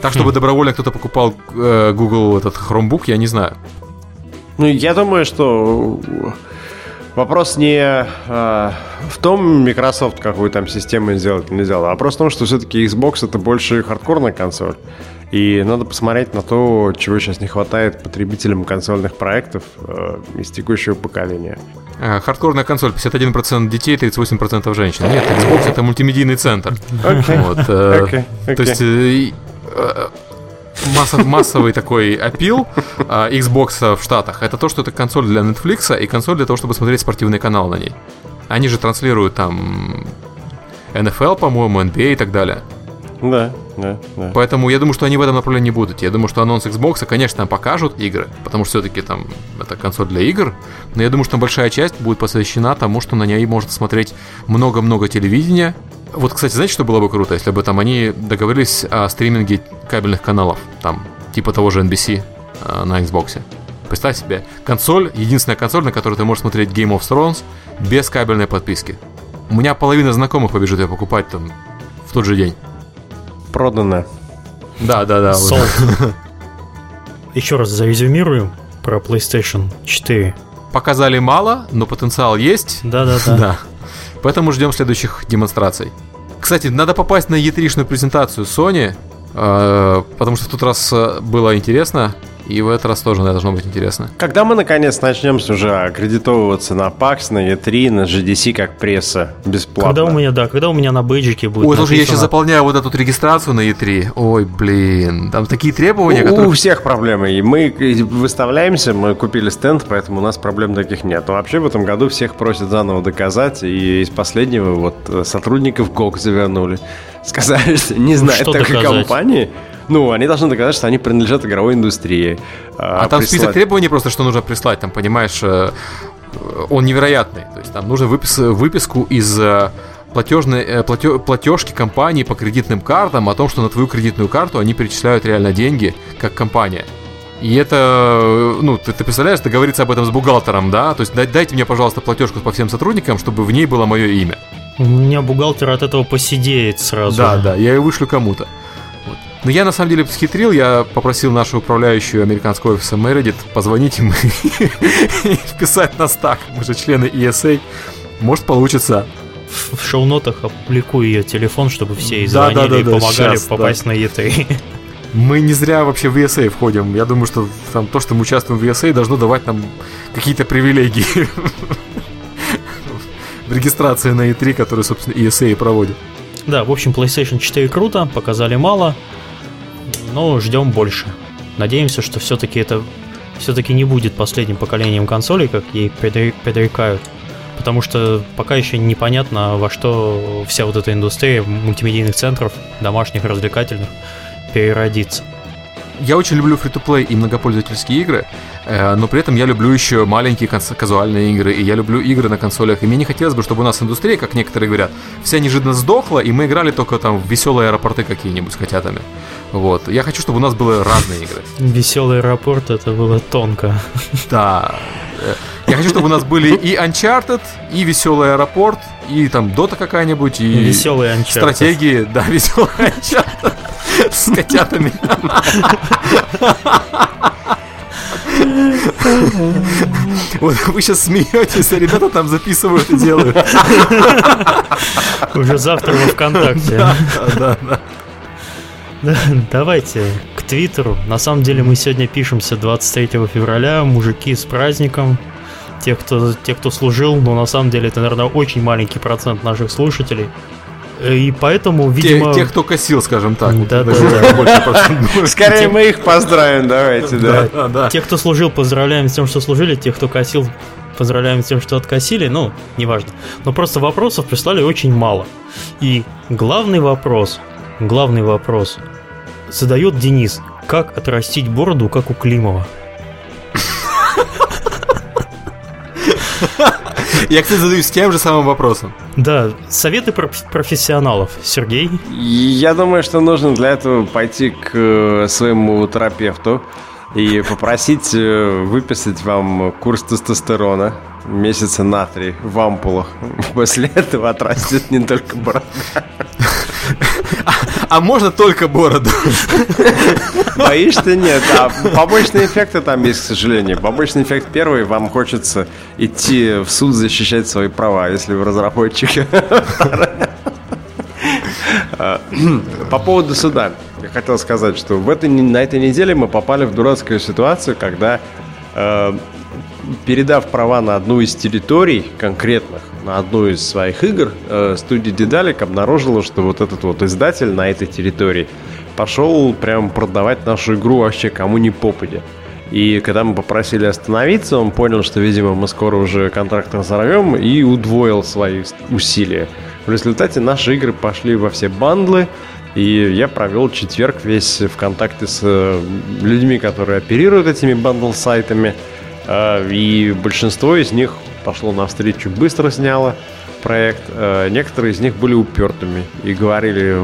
Так, чтобы хм. добровольно кто-то покупал э, Google этот Chromebook, я не знаю. Ну, я думаю, что вопрос не э, в том, Microsoft какую там систему сделать или не сделал, а просто в том, что все-таки Xbox это больше хардкорная консоль. И надо посмотреть на то, чего сейчас не хватает потребителям консольных проектов э, из текущего поколения. А, хардкорная консоль 51% детей, 38% женщин. Нет, Xbox это мультимедийный центр. Okay. Вот, э, okay. Okay. То есть масса, массовый такой опил а, Xbox в Штатах, это то, что это консоль для Netflix и консоль для того, чтобы смотреть спортивный канал на ней. Они же транслируют там NFL, по-моему, NBA и так далее. Да, да, да. Поэтому я думаю, что они в этом направлении будут. Я думаю, что анонс Xbox, конечно, там покажут игры, потому что все-таки там это консоль для игр. Но я думаю, что большая часть будет посвящена тому, что на ней можно смотреть много-много телевидения, вот, кстати, знаете, что было бы круто, если бы там они договорились о стриминге кабельных каналов, там, типа того же NBC э, на Xbox. Представь себе, консоль, единственная консоль, на которой ты можешь смотреть Game of Thrones без кабельной подписки. У меня половина знакомых побежит ее покупать там в тот же день. Продано. Да, да, да. Вот. Еще раз зарезюмируем про PlayStation 4. Показали мало, но потенциал есть. Да, да, да. да. Поэтому ждем следующих демонстраций. Кстати, надо попасть на E3-шную презентацию Sony, э, потому что в тот раз э, было интересно. И в этот раз тоже должно быть интересно. Когда мы наконец начнем уже аккредитовываться на PAX, на E3, на GDC как пресса бесплатно? Когда у меня, да, когда у меня на бейджике будет Ой, слушай, я сейчас заполняю вот эту регистрацию на E3. Ой, блин, там такие требования, у, которые... У всех проблемы. И мы выставляемся, мы купили стенд, поэтому у нас проблем таких нет. Но вообще в этом году всех просят заново доказать. И из последнего вот э, сотрудников ГОК завернули. Сказали, что не ну, знают такой доказать? компании. Ну, они должны доказать, что они принадлежат игровой индустрии. А, а там прислать... список требований просто, что нужно прислать, там, понимаешь, э, он невероятный. То есть там нужно выпис... выписку из э, платежной, э, плате... платежки компании по кредитным картам о том, что на твою кредитную карту они перечисляют реально деньги, как компания. И это, ну, ты, ты представляешь, договориться об этом с бухгалтером, да? То есть дайте мне, пожалуйста, платежку по всем сотрудникам, чтобы в ней было мое имя. У меня бухгалтер от этого посидеет сразу. Да, да, я ее вышлю кому-то. Но я на самом деле схитрил, я попросил нашу управляющую американского офиса Meredith позвонить им и вписать нас так. Мы же члены ESA. Может получится. В шоу-нотах опубликую ее телефон, чтобы все и звонили да, да, и помогали сейчас, попасть на E3. Мы не зря вообще в ESA входим. Я думаю, что там то, что мы участвуем в ESA, должно давать нам какие-то привилегии в регистрации на E3, которую, собственно, ESA проводит. Да, в общем, PlayStation 4 круто, показали мало, но ждем больше. Надеемся, что все-таки это все-таки не будет последним поколением консолей, как ей предрекают. Потому что пока еще непонятно, во что вся вот эта индустрия мультимедийных центров, домашних, развлекательных, переродится. Я очень люблю фри-то-плей и многопользовательские игры, э, но при этом я люблю еще маленькие казуальные игры, и я люблю игры на консолях. И мне не хотелось бы, чтобы у нас индустрия, как некоторые говорят, вся неожиданно сдохла, и мы играли только там в веселые аэропорты какие-нибудь с котятами. Вот. Я хочу, чтобы у нас были разные игры. Веселый аэропорт это было тонко. Да. Я хочу, чтобы у нас были и Uncharted, и веселый аэропорт, и там Дота какая-нибудь, и веселый Uncharted. стратегии, да, веселый Uncharted с котятами. Вот вы сейчас смеетесь, а ребята там записывают и делают. Уже завтра во ВКонтакте. Да, да, да. Давайте к Твиттеру. На самом деле мы сегодня пишемся 23 февраля. Мужики с праздником. Те, кто, те, кто служил, но на самом деле это, наверное, очень маленький процент наших слушателей. И поэтому, видимо... Те, кто косил, скажем так. Да, да, да. Скорее мы их поздравим, давайте, да. Тех, кто служил, поздравляем с тем, что служили. Тех, кто косил, поздравляем с тем, что откосили. Ну, неважно. Но просто вопросов прислали очень мало. И главный вопрос, главный вопрос задает Денис. Как отрастить бороду, как у Климова? Я, кстати, задаюсь тем же самым вопросом. Да, советы профессионалов. Сергей? Я думаю, что нужно для этого пойти к э, своему терапевту и попросить э, выписать вам курс тестостерона месяца на три в ампулах. После этого отрастет не только борода. А можно только бороду? Боишься? Нет. А побочные эффекты там есть, к сожалению. Побочный эффект первый. Вам хочется идти в суд защищать свои права, если вы разработчик. По поводу суда. Я хотел сказать, что в этой, на этой неделе мы попали в дурацкую ситуацию, когда э, передав права на одну из территорий конкретных, на одну из своих игр, э, студия Дедалик обнаружила, что вот этот вот издатель на этой территории пошел прям продавать нашу игру вообще кому ни попадя. И когда мы попросили остановиться, он понял, что, видимо, мы скоро уже контракт разорвем и удвоил свои усилия. В результате наши игры пошли во все бандлы, и я провел четверг весь в контакте с э, людьми, которые оперируют этими бандл-сайтами. Э, и большинство из них пошло навстречу, быстро сняло проект. Э, некоторые из них были упертыми и говорили,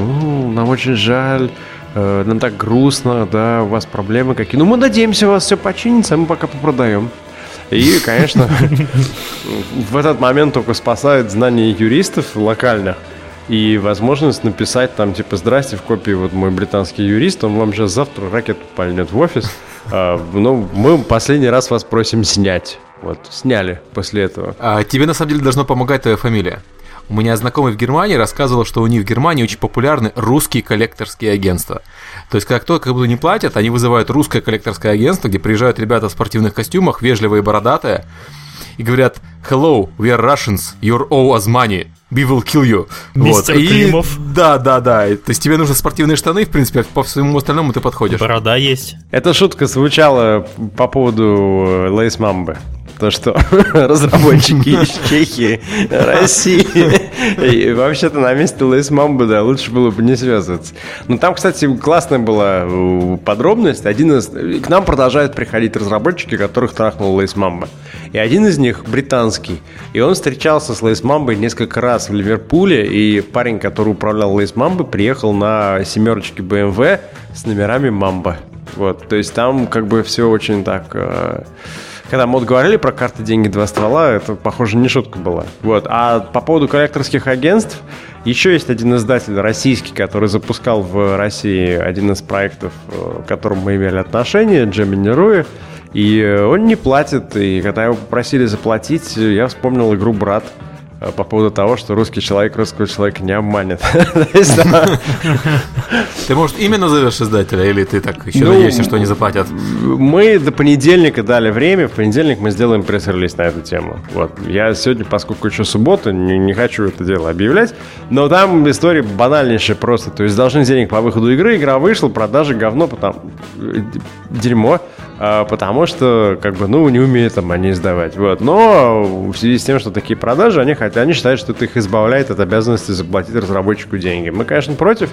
нам очень жаль, э, нам так грустно, да, у вас проблемы какие. Ну, мы надеемся, у вас все починится, а мы пока попродаем. И, конечно, в этот момент только спасает знание юристов локальных и возможность написать там, типа, здрасте, в копии вот мой британский юрист, он вам сейчас завтра ракету пальнет в офис. А, ну, мы последний раз вас просим снять. Вот, сняли после этого. А тебе на самом деле должно помогать твоя фамилия. У меня знакомый в Германии рассказывал, что у них в Германии очень популярны русские коллекторские агентства. То есть, как как бы не платят, они вызывают русское коллекторское агентство, где приезжают ребята в спортивных костюмах, вежливые, бородатые, и говорят «Hello, we are Russians, you owe us money, we will kill you». Мистер вот. Климов. И, да, да, да. То есть тебе нужны спортивные штаны, в принципе, по всему остальному ты подходишь. Борода есть. Эта шутка звучала по поводу Lace Mamba то, что разработчики из Чехии, России. И вообще-то на месте Lace Mamba, да, лучше было бы не связываться. Но там, кстати, классная была подробность. Один из... К нам продолжают приходить разработчики, которых трахнул Lace Mamba. И один из них британский. И он встречался с Lace Mamba несколько раз в Ливерпуле. И парень, который управлял Lace Mamba, приехал на семерочке BMW с номерами Mamba. Вот, то есть там как бы все очень так... Э, когда вот говорили про карты «Деньги. Два ствола», это, похоже, не шутка была. Вот. А по поводу коллекторских агентств, еще есть один издатель российский, который запускал в России один из проектов, э, к которому мы имели отношение, Gemini Rue. И он не платит, и когда его попросили заплатить, я вспомнил игру «Брат», по поводу того, что русский человек русского человека не обманет. Ты, может, именно назовешь издателя, или ты так еще ну, надеешься, что они заплатят? Мы до понедельника дали время, в понедельник мы сделаем пресс-релиз на эту тему. Вот. Я сегодня, поскольку еще суббота, не, не хочу это дело объявлять, но там история банальнейшая просто. То есть должны денег по выходу игры, игра вышла, продажи говно, потом э, дерьмо. А, потому что, как бы, ну, не умеют там они издавать. Вот. Но в связи с тем, что такие продажи, они, хотят, они считают, что это их избавляет от обязанности заплатить разработчику деньги. Мы, конечно, против.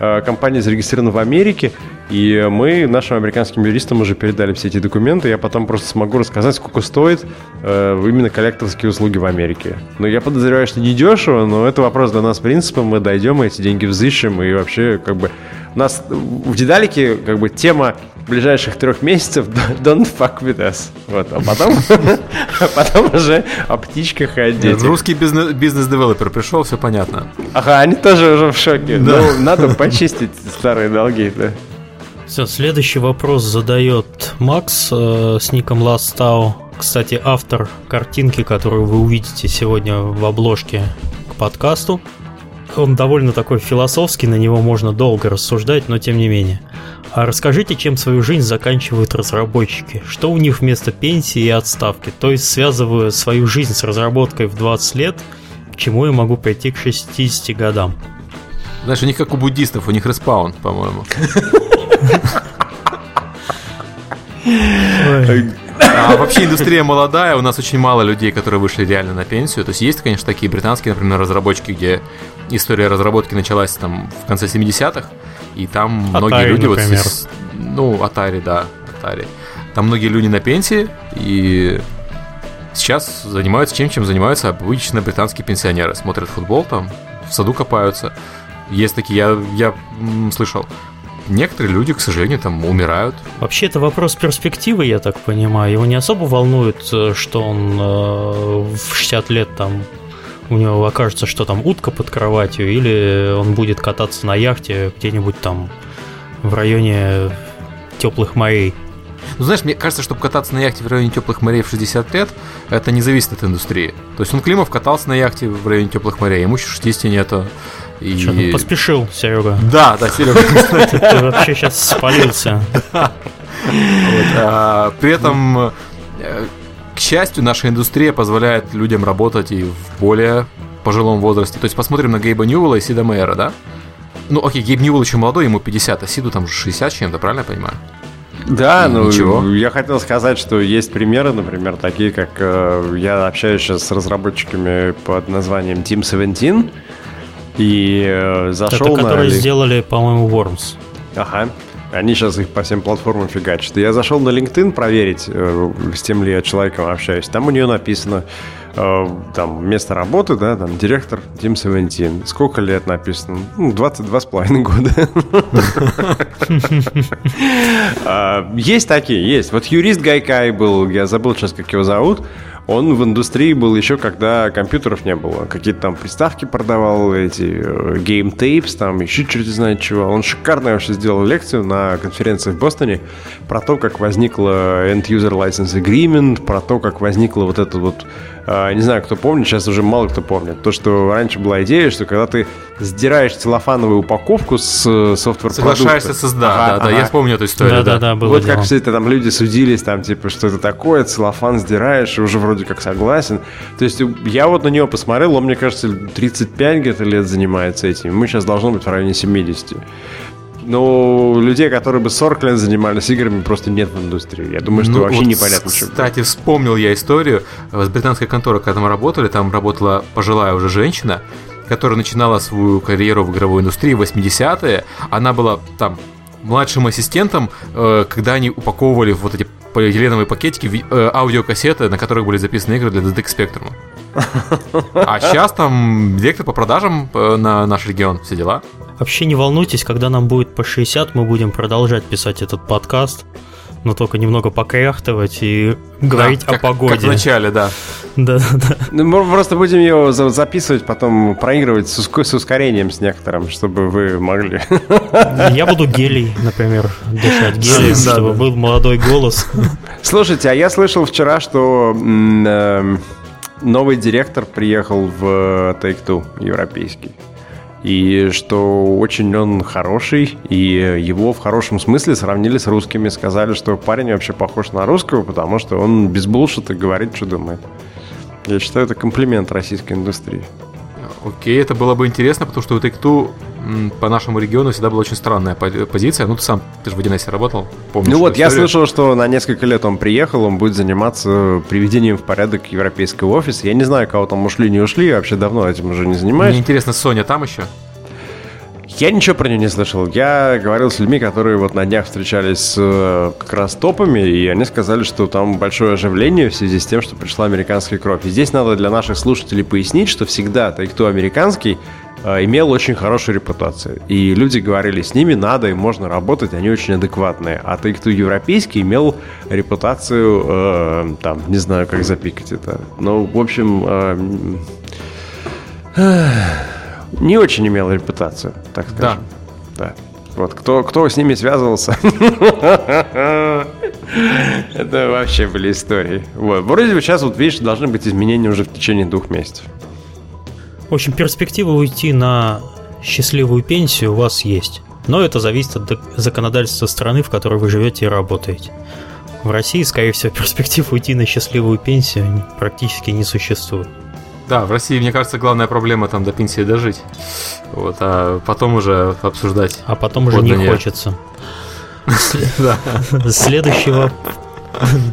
А, компания зарегистрирована в Америке, и мы нашим американским юристам уже передали все эти документы. Я потом просто смогу рассказать, сколько стоит э, именно коллекторские услуги в Америке. Но я подозреваю, что не дешево, но это вопрос до нас принципа. Мы дойдем, эти деньги взыщем, и вообще, как бы, у нас в Дедалике, как бы, тема ближайших трех месяцев don't fuck with us. Вот, а потом, потом уже о птичках и о детях. Русский бизнес-девелопер пришел, все понятно. Ага, они тоже уже в шоке. Ну, надо почистить старые долги, да. Все, следующий вопрос задает Макс э, с ником Lastau. Кстати, автор картинки, которую вы увидите сегодня в обложке к подкасту. Он довольно такой философский, на него можно долго рассуждать, но тем не менее. А расскажите, чем свою жизнь заканчивают разработчики? Что у них вместо пенсии и отставки? То есть, связывая свою жизнь с разработкой в 20 лет, к чему я могу прийти к 60 годам? Знаешь, у них как у буддистов, у них респаун, по-моему. А вообще индустрия молодая, у нас очень мало людей, которые вышли реально на пенсию. То есть есть, конечно, такие британские, например, разработчики, где история разработки началась там в конце 70-х, и там Atari, многие люди например. вот... Ну, Atari, да, Atari. Там многие люди на пенсии, и сейчас занимаются чем, чем занимаются обычно британские пенсионеры. Смотрят футбол там, в саду копаются. Есть такие, я, я слышал. Некоторые люди, к сожалению, там умирают. Вообще это вопрос перспективы, я так понимаю. Его не особо волнует, э, что он э, в 60 лет там у него окажется, что там утка под кроватью, или он будет кататься на яхте где-нибудь там в районе теплых морей. Ну, знаешь, мне кажется, чтобы кататься на яхте в районе теплых морей в 60 лет, это не зависит от индустрии. То есть он Климов катался на яхте в районе теплых морей, ему еще 60 нету. И... Что, ну, поспешил, Серега. Да, да, Серега, кстати. Ты вообще сейчас спалился. А, при этом э, к счастью, наша индустрия позволяет людям работать и в более пожилом возрасте. То есть посмотрим на Гейба Ньюэлла и Сида Мейера, да? Ну, окей, Гейб Ньюэлл еще молодой, ему 50, а Сиду там 60 чем-то, правильно я понимаю? Да, и ну ничего. я хотел сказать, что есть примеры, например, такие, как э, я общаюсь сейчас с разработчиками под названием Team 17, и э, зашел Это, которые на... сделали, по-моему, Worms. Ага. Они сейчас их по всем платформам фигачат. Я зашел на LinkedIn проверить, э, с тем ли я человеком общаюсь. Там у нее написано, э, там, место работы, да, там, директор Team 17. Сколько лет написано? Ну, 22 с половиной года. А, есть такие, есть. Вот юрист Гайкай был, я забыл сейчас, как его зовут. Он в индустрии был еще, когда компьютеров не было. Какие-то там приставки продавал, эти game э, tapes, там еще черти знает чего. Он шикарно вообще сделал лекцию на конференции в Бостоне про то, как возникла End User License Agreement, про то, как возникла вот эта вот не знаю, кто помнит, сейчас уже мало кто помнит. То, что раньше была идея, что когда ты сдираешь целлофановую упаковку с э, софтвер Соглашаешься с да, ага, да, да, ага. я помню эту историю. Да, да, да, было Вот дело. как все это там люди судились, там, типа, что это такое, целлофан сдираешь, и уже вроде как согласен. То есть я вот на него посмотрел, он, мне кажется, 35 где-то лет занимается этим. Мы сейчас должно быть в районе 70. Ну, людей, которые бы 40 лет занимались играми, просто нет в индустрии. Я думаю, что ну, вообще вот непонятно, что. Кстати, вспомнил я историю с британской конторой, когда мы работали, там работала пожилая уже женщина, которая начинала свою карьеру в игровой индустрии в 80-е. Она была там младшим ассистентом, э, когда они упаковывали вот эти полиэтиленовые пакетики, э, аудиокассеты, на которых были записаны игры для DTX Spectrum. А сейчас там директор по продажам э, на наш регион, все дела. Вообще не волнуйтесь, когда нам будет по 60, мы будем продолжать писать этот подкаст но только немного покряхтывать и говорить да, о погоде. Как в начале, да. Да, да. Ну, мы просто будем ее записывать, потом проигрывать с, с ускорением с некоторым, чтобы вы могли. Я буду гелий, например, дышать гелий, чтобы был молодой голос. Слушайте, а я слышал вчера, что эм, новый директор приехал в Take-Two европейский и что очень он хороший, и его в хорошем смысле сравнили с русскими, сказали, что парень вообще похож на русского, потому что он без булшита говорит, что думает. Я считаю, это комплимент российской индустрии. Окей, это было бы интересно, потому что у Take-Two по нашему региону всегда была очень странная позиция. Ну, ты сам, ты же в 1С работал, помнишь? Ну вот, историю? я слышал, что на несколько лет он приехал, он будет заниматься приведением в порядок европейского офиса. Я не знаю, кого там ушли, не ушли, я вообще давно этим уже не занимаюсь. Мне интересно, Соня там еще? Я ничего про нее не слышал. Я говорил с людьми, которые вот на днях встречались с э, как раз топами, и они сказали, что там большое оживление в связи с тем, что пришла американская кровь. И здесь надо для наших слушателей пояснить, что всегда тот, кто американский, э, имел очень хорошую репутацию. И люди говорили, с ними надо и можно работать, они очень адекватные. А тот, кто европейский, имел репутацию, э, там, не знаю, как запикать это. Ну, в общем... Э, не очень имел репутацию, так скажем. Да. да. Вот кто, кто с ними связывался, это вообще были истории. Вот. Вроде бы сейчас, вот видишь, должны быть изменения уже в течение двух месяцев. В общем, перспектива уйти на счастливую пенсию у вас есть. Но это зависит от законодательства страны, в которой вы живете и работаете. В России, скорее всего, перспектив уйти на счастливую пенсию практически не существует. Да, в России, мне кажется, главная проблема там до пенсии дожить. Вот, а потом уже обсуждать. А потом уже не хочется. Следующий вопрос.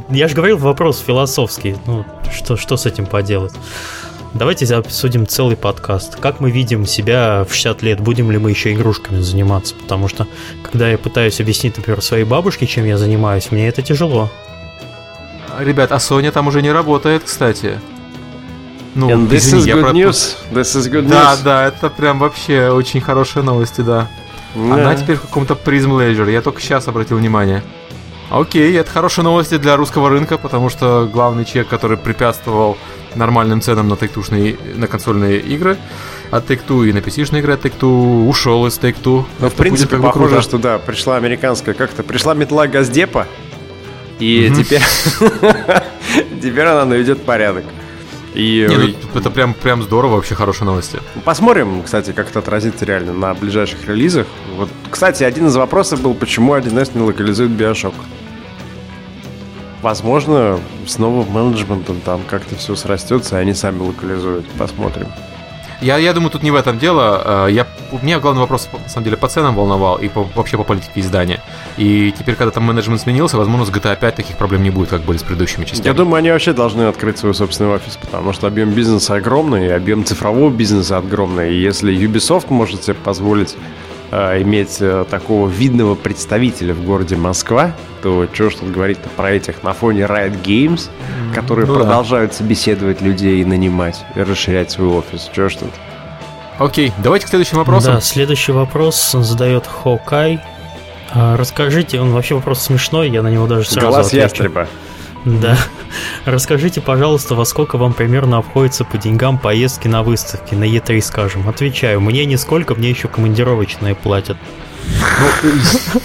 Я же говорил, вопрос философский. Ну, что, что с этим поделать? Давайте обсудим целый подкаст. Как мы видим себя в 60 лет? Будем ли мы еще игрушками заниматься? Потому что, когда я пытаюсь объяснить, например, своей бабушке, чем я занимаюсь, мне это тяжело. Ребят, а Соня там уже не работает, кстати. Ну, And this извини, is good news. This is good да, news. Да, это прям вообще очень хорошие новости, да. Yeah. Она теперь в каком-то Prism Leisure. Я только сейчас обратил внимание. Окей, это хорошие новости для русского рынка, потому что главный чек, который препятствовал нормальным ценам на тектушные, на консольные игры от Take-Two и на PC-шные игры от Take-Two, ушел из Take-Two. Ну, в принципе, похоже, круто. что да, пришла американская как-то, пришла метла Газдепа, и mm-hmm. теперь, теперь она наведет порядок. И... Не, ну, это прям, прям здорово, вообще хорошие новости. Посмотрим, кстати, как это отразится реально на ближайших релизах. Вот, кстати, один из вопросов был, почему 1С не локализует Bioshock. Возможно, с новым менеджментом там как-то все срастется, и они сами локализуют. Посмотрим. Я, я думаю, тут не в этом дело. Э, я, меня главный вопрос, на самом деле, по ценам волновал и по, вообще по политике издания. И теперь, когда там менеджмент сменился, возможно, с GTA 5 таких проблем не будет, как были с предыдущими частями. Я думаю, они вообще должны открыть свой собственный офис, потому что объем бизнеса огромный, объем цифрового бизнеса огромный. И если Ubisoft может себе позволить иметь э, такого видного представителя в городе Москва, то что ж тут говорить про этих на фоне Riot Games, которые ну, продолжают да. собеседовать людей и нанимать, и расширять свой офис. Что ж тут? Окей, давайте к следующему вопросу. Да, следующий вопрос задает Хокай. А, расскажите, он вообще вопрос смешной, я на него даже сразу Глаз отвечу. ястреба. Да. Расскажите, пожалуйста, во сколько вам примерно обходится по деньгам поездки на выставки, на Е3, скажем. Отвечаю, мне нисколько, мне еще командировочные платят. Ну,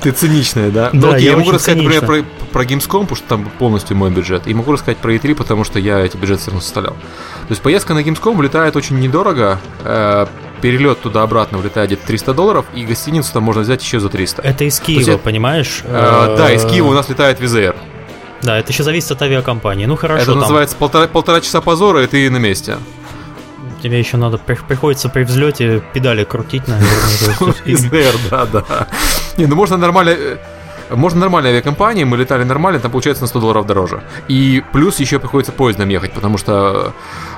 ты циничная, да? Да, ну, окей, я, я могу рассказать, например, про, про Gamescom, потому что там полностью мой бюджет. И могу рассказать про E3, потому что я эти бюджеты все равно составлял. То есть поездка на Gamescom вылетает очень недорого. Э, перелет туда-обратно влетает где-то 300 долларов, и гостиницу там можно взять еще за 300. Это из Киева, есть, понимаешь? Э, да, из Киева у нас летает Визер. Да, это еще зависит от авиакомпании. Ну хорошо. Это там... называется полтора, полтора часа позора, и ты на месте. Тебе еще надо, приходится при взлете педали крутить, наверное. Да, да. Не, ну можно нормально э, можно нормальной авиакомпании, мы летали нормально, там получается на 100 долларов дороже. И плюс еще приходится поездом ехать, потому что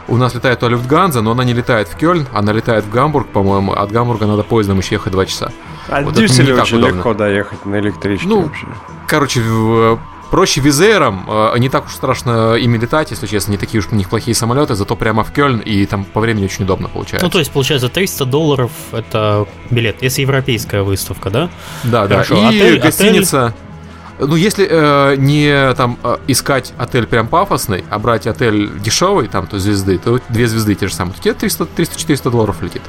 у нас летает то Люфтганза, но она не летает в Кёльн, она летает в Гамбург, по-моему. От Гамбурга надо поездом еще ехать 2 часа. А вот Дюсселе очень удобно. легко доехать на электричке ну, вообще. Короче, проще визером, э, не так уж страшно ими летать, если честно, не такие уж у них плохие самолеты, зато прямо в Кёльн, и там по времени очень удобно получается. Ну, то есть, получается, 300 долларов это билет, если европейская выставка, да? Да, Хорошо. да, и отель, гостиница... Отель... Ну, если э, не там э, искать отель прям пафосный, а брать отель дешевый, там, то звезды, то две звезды те же самые, то тебе 300-400 долларов летит.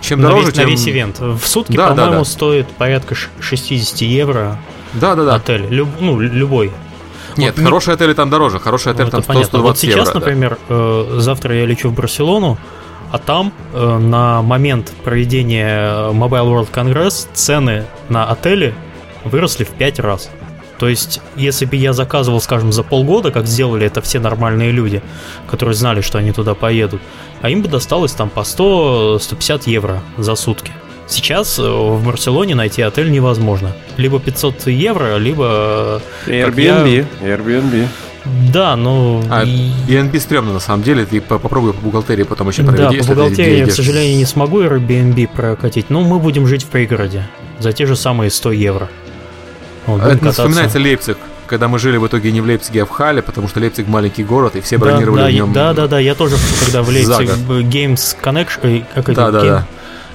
Чем на дороже, весь, тем... на весь ивент. В сутки, да, по-моему, да, да. стоит порядка 60 евро. Да, да, да. Отель. Люб, ну, любой. Нет, вот, хорошие отели там дороже. Хороший отель ну, там 100 Вот сейчас, евро, например, да. э, завтра я лечу в Барселону, а там э, на момент проведения Mobile World Congress цены на отели выросли в 5 раз. То есть, если бы я заказывал, скажем, за полгода, как сделали это все нормальные люди, которые знали, что они туда поедут, а им бы досталось там по 100-150 евро за сутки. Сейчас э, в Барселоне найти отель невозможно. Либо 500 евро, либо... Airbnb. Я... Airbnb. Да, но... А, Airbnb стрёмно, на самом деле. Ты попробуй по бухгалтерии потом еще проведи. Да, по бухгалтерии я, к сожалению, не смогу Airbnb прокатить, но мы будем жить в пригороде за те же самые 100 евро. Вот, Это вспоминается Лейпциг, когда мы жили в итоге не в Лейпциге, а в Хале, потому что Лейпциг маленький город, и все бронировали да, в нем. Да, да, да, я тоже, когда в Лейпциг Games Connection, э, как да, это, да, Game, да.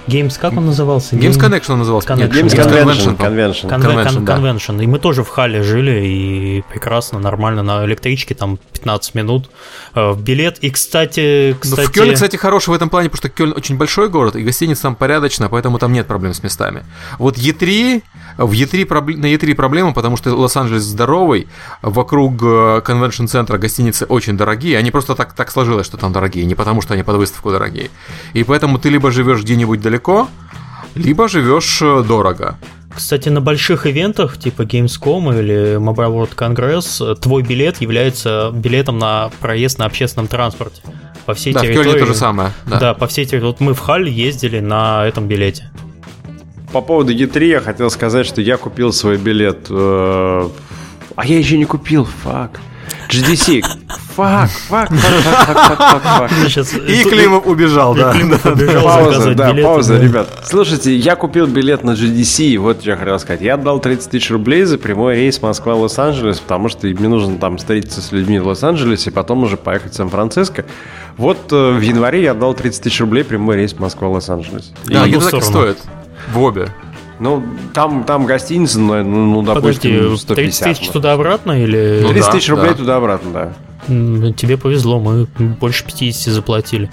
Games, как он назывался? Games Connection он назывался. Connection. Games Convention. Convention. Convention, да. Convention. И мы тоже в Хале жили, и прекрасно, нормально, на электричке, там 15 минут. Э, билет, и, кстати... кстати... Но в Кёльне, кстати, хороший в этом плане, потому что Кёльн очень большой город, и гостиница там порядочная, поэтому там нет проблем с местами. Вот Е3, в Е3, на Е3 проблема, потому что Лос-Анджелес здоровый, вокруг э, конвеншн-центра гостиницы очень дорогие, они просто так, так сложилось, что там дорогие, не потому что они под выставку дорогие. И поэтому ты либо живешь где-нибудь далеко, либо живешь э, дорого. Кстати, на больших ивентах типа Gamescom или Mobile World Congress твой билет является билетом на проезд на общественном транспорте. По всей да, территории. в Кёльне то же самое. Да. да, по всей территории. Вот мы в Халь ездили на этом билете. По поводу E3 я хотел сказать, что я купил свой билет. Э, а я еще не купил, fuck. GDC. Fuck, fuck, fuck, fuck, fuck, fuck. И Климов убежал, да. Пауза, да, пауза, ребят. Слушайте, я купил билет на GDC, вот что я хотел сказать. Я отдал 30 тысяч рублей за прямой рейс Москва-Лос-Анджелес, потому что мне нужно там встретиться с людьми в Лос-Анджелесе, и потом уже поехать в Сан-Франциско. Вот э, в январе я отдал 30 тысяч рублей прямой рейс Москва-Лос-Анджелес. Да, где так стоит. В обе. Ну, там, там гостиница, ну, ну допустим, Подожди, 150. 30 тысяч туда-обратно или... Ну, 30 тысяч рублей да. туда-обратно, да. Тебе повезло, мы больше 50 заплатили.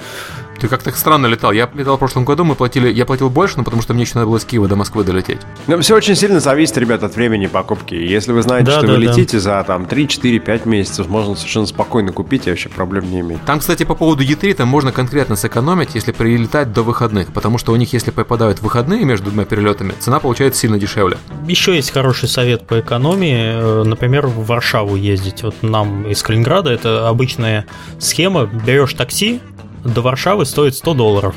Ты как-то странно летал. Я летал в прошлом году, мы платили, я платил больше, но потому что мне еще надо было с Киева до Москвы долететь. Ну, все очень сильно зависит, ребят, от времени покупки. Если вы знаете, да, что да, вы летите да. за там 3, 4, 5 месяцев, можно совершенно спокойно купить, и вообще проблем не иметь. Там, кстати, по поводу E3, там можно конкретно сэкономить, если прилетать до выходных, потому что у них, если попадают выходные между двумя перелетами, цена получается сильно дешевле. Еще есть хороший совет по экономии, э, например, в Варшаву ездить. Вот нам из Калининграда это обычная схема, берешь такси, до Варшавы стоит 100 долларов.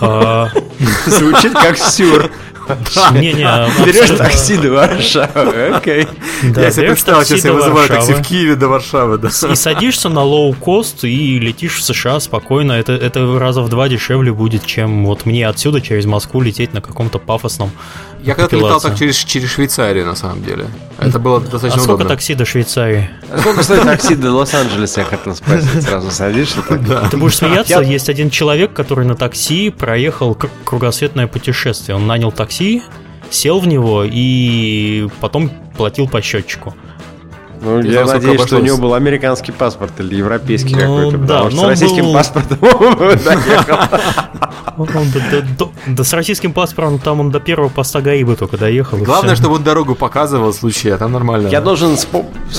А, Звучит как сюр. Не-не, берешь такси до Варшавы, окей. Я себе представил, сейчас я вызываю такси в Киеве до Варшавы. И садишься на лоу-кост и летишь в США спокойно. Это, это раза в два дешевле будет, чем вот мне отсюда через Москву лететь на каком-то пафосном я когда-то летал так через, через Швейцарию, на самом деле. Это было достаточно а сколько удобно. такси до Швейцарии? А сколько стоит такси до Лос-Анджелеса, я хотел спросить. Сразу садишься так? Да. Ты будешь смеяться, есть один человек, который на такси проехал кругосветное путешествие. Он нанял такси, сел в него и потом платил по счетчику. Ну, я надеюсь, что у него был американский паспорт или европейский ну, какой-то, да, потому что с российским был... паспортом доехал. Да с российским паспортом там он до первого поста Гаибы только доехал. Главное, чтобы он дорогу показывал в случае, а там нормально. Я должен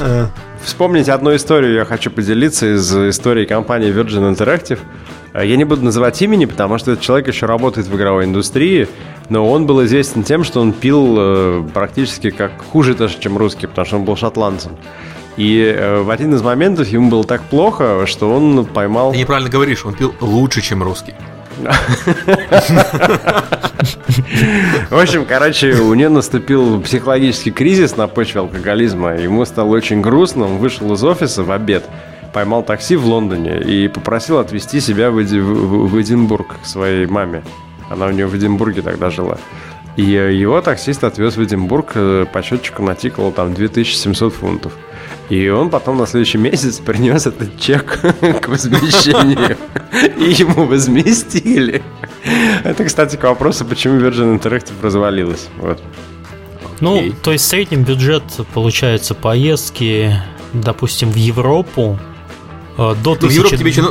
э. вспомнить одну историю, я хочу поделиться из истории компании Virgin Interactive. Э, я не буду называть имени, потому что этот человек еще работает в игровой индустрии, но он был известен тем, что он пил э, практически как хуже даже, чем русский, потому что он был шотландцем. И э, в один из моментов ему было так плохо, что он поймал... Ты неправильно говоришь, он пил лучше, чем русский. В общем, короче, у нее наступил психологический кризис на почве алкоголизма. Ему стало очень грустно. Он вышел из офиса в обед, поймал такси в Лондоне и попросил отвезти себя в, Эди, в, в Эдинбург к своей маме. Она у нее в Эдинбурге тогда жила. И его таксист отвез в Эдинбург, по счетчику натикало там 2700 фунтов. И он потом на следующий месяц принес этот чек к возмещению. И ему возместили. Это, кстати, к вопросу, почему Virgin Interactive развалилась. Вот. Ну, и... то есть средний бюджет, получается, поездки, допустим, в Европу э, до тысячи... В Европу тебе еще...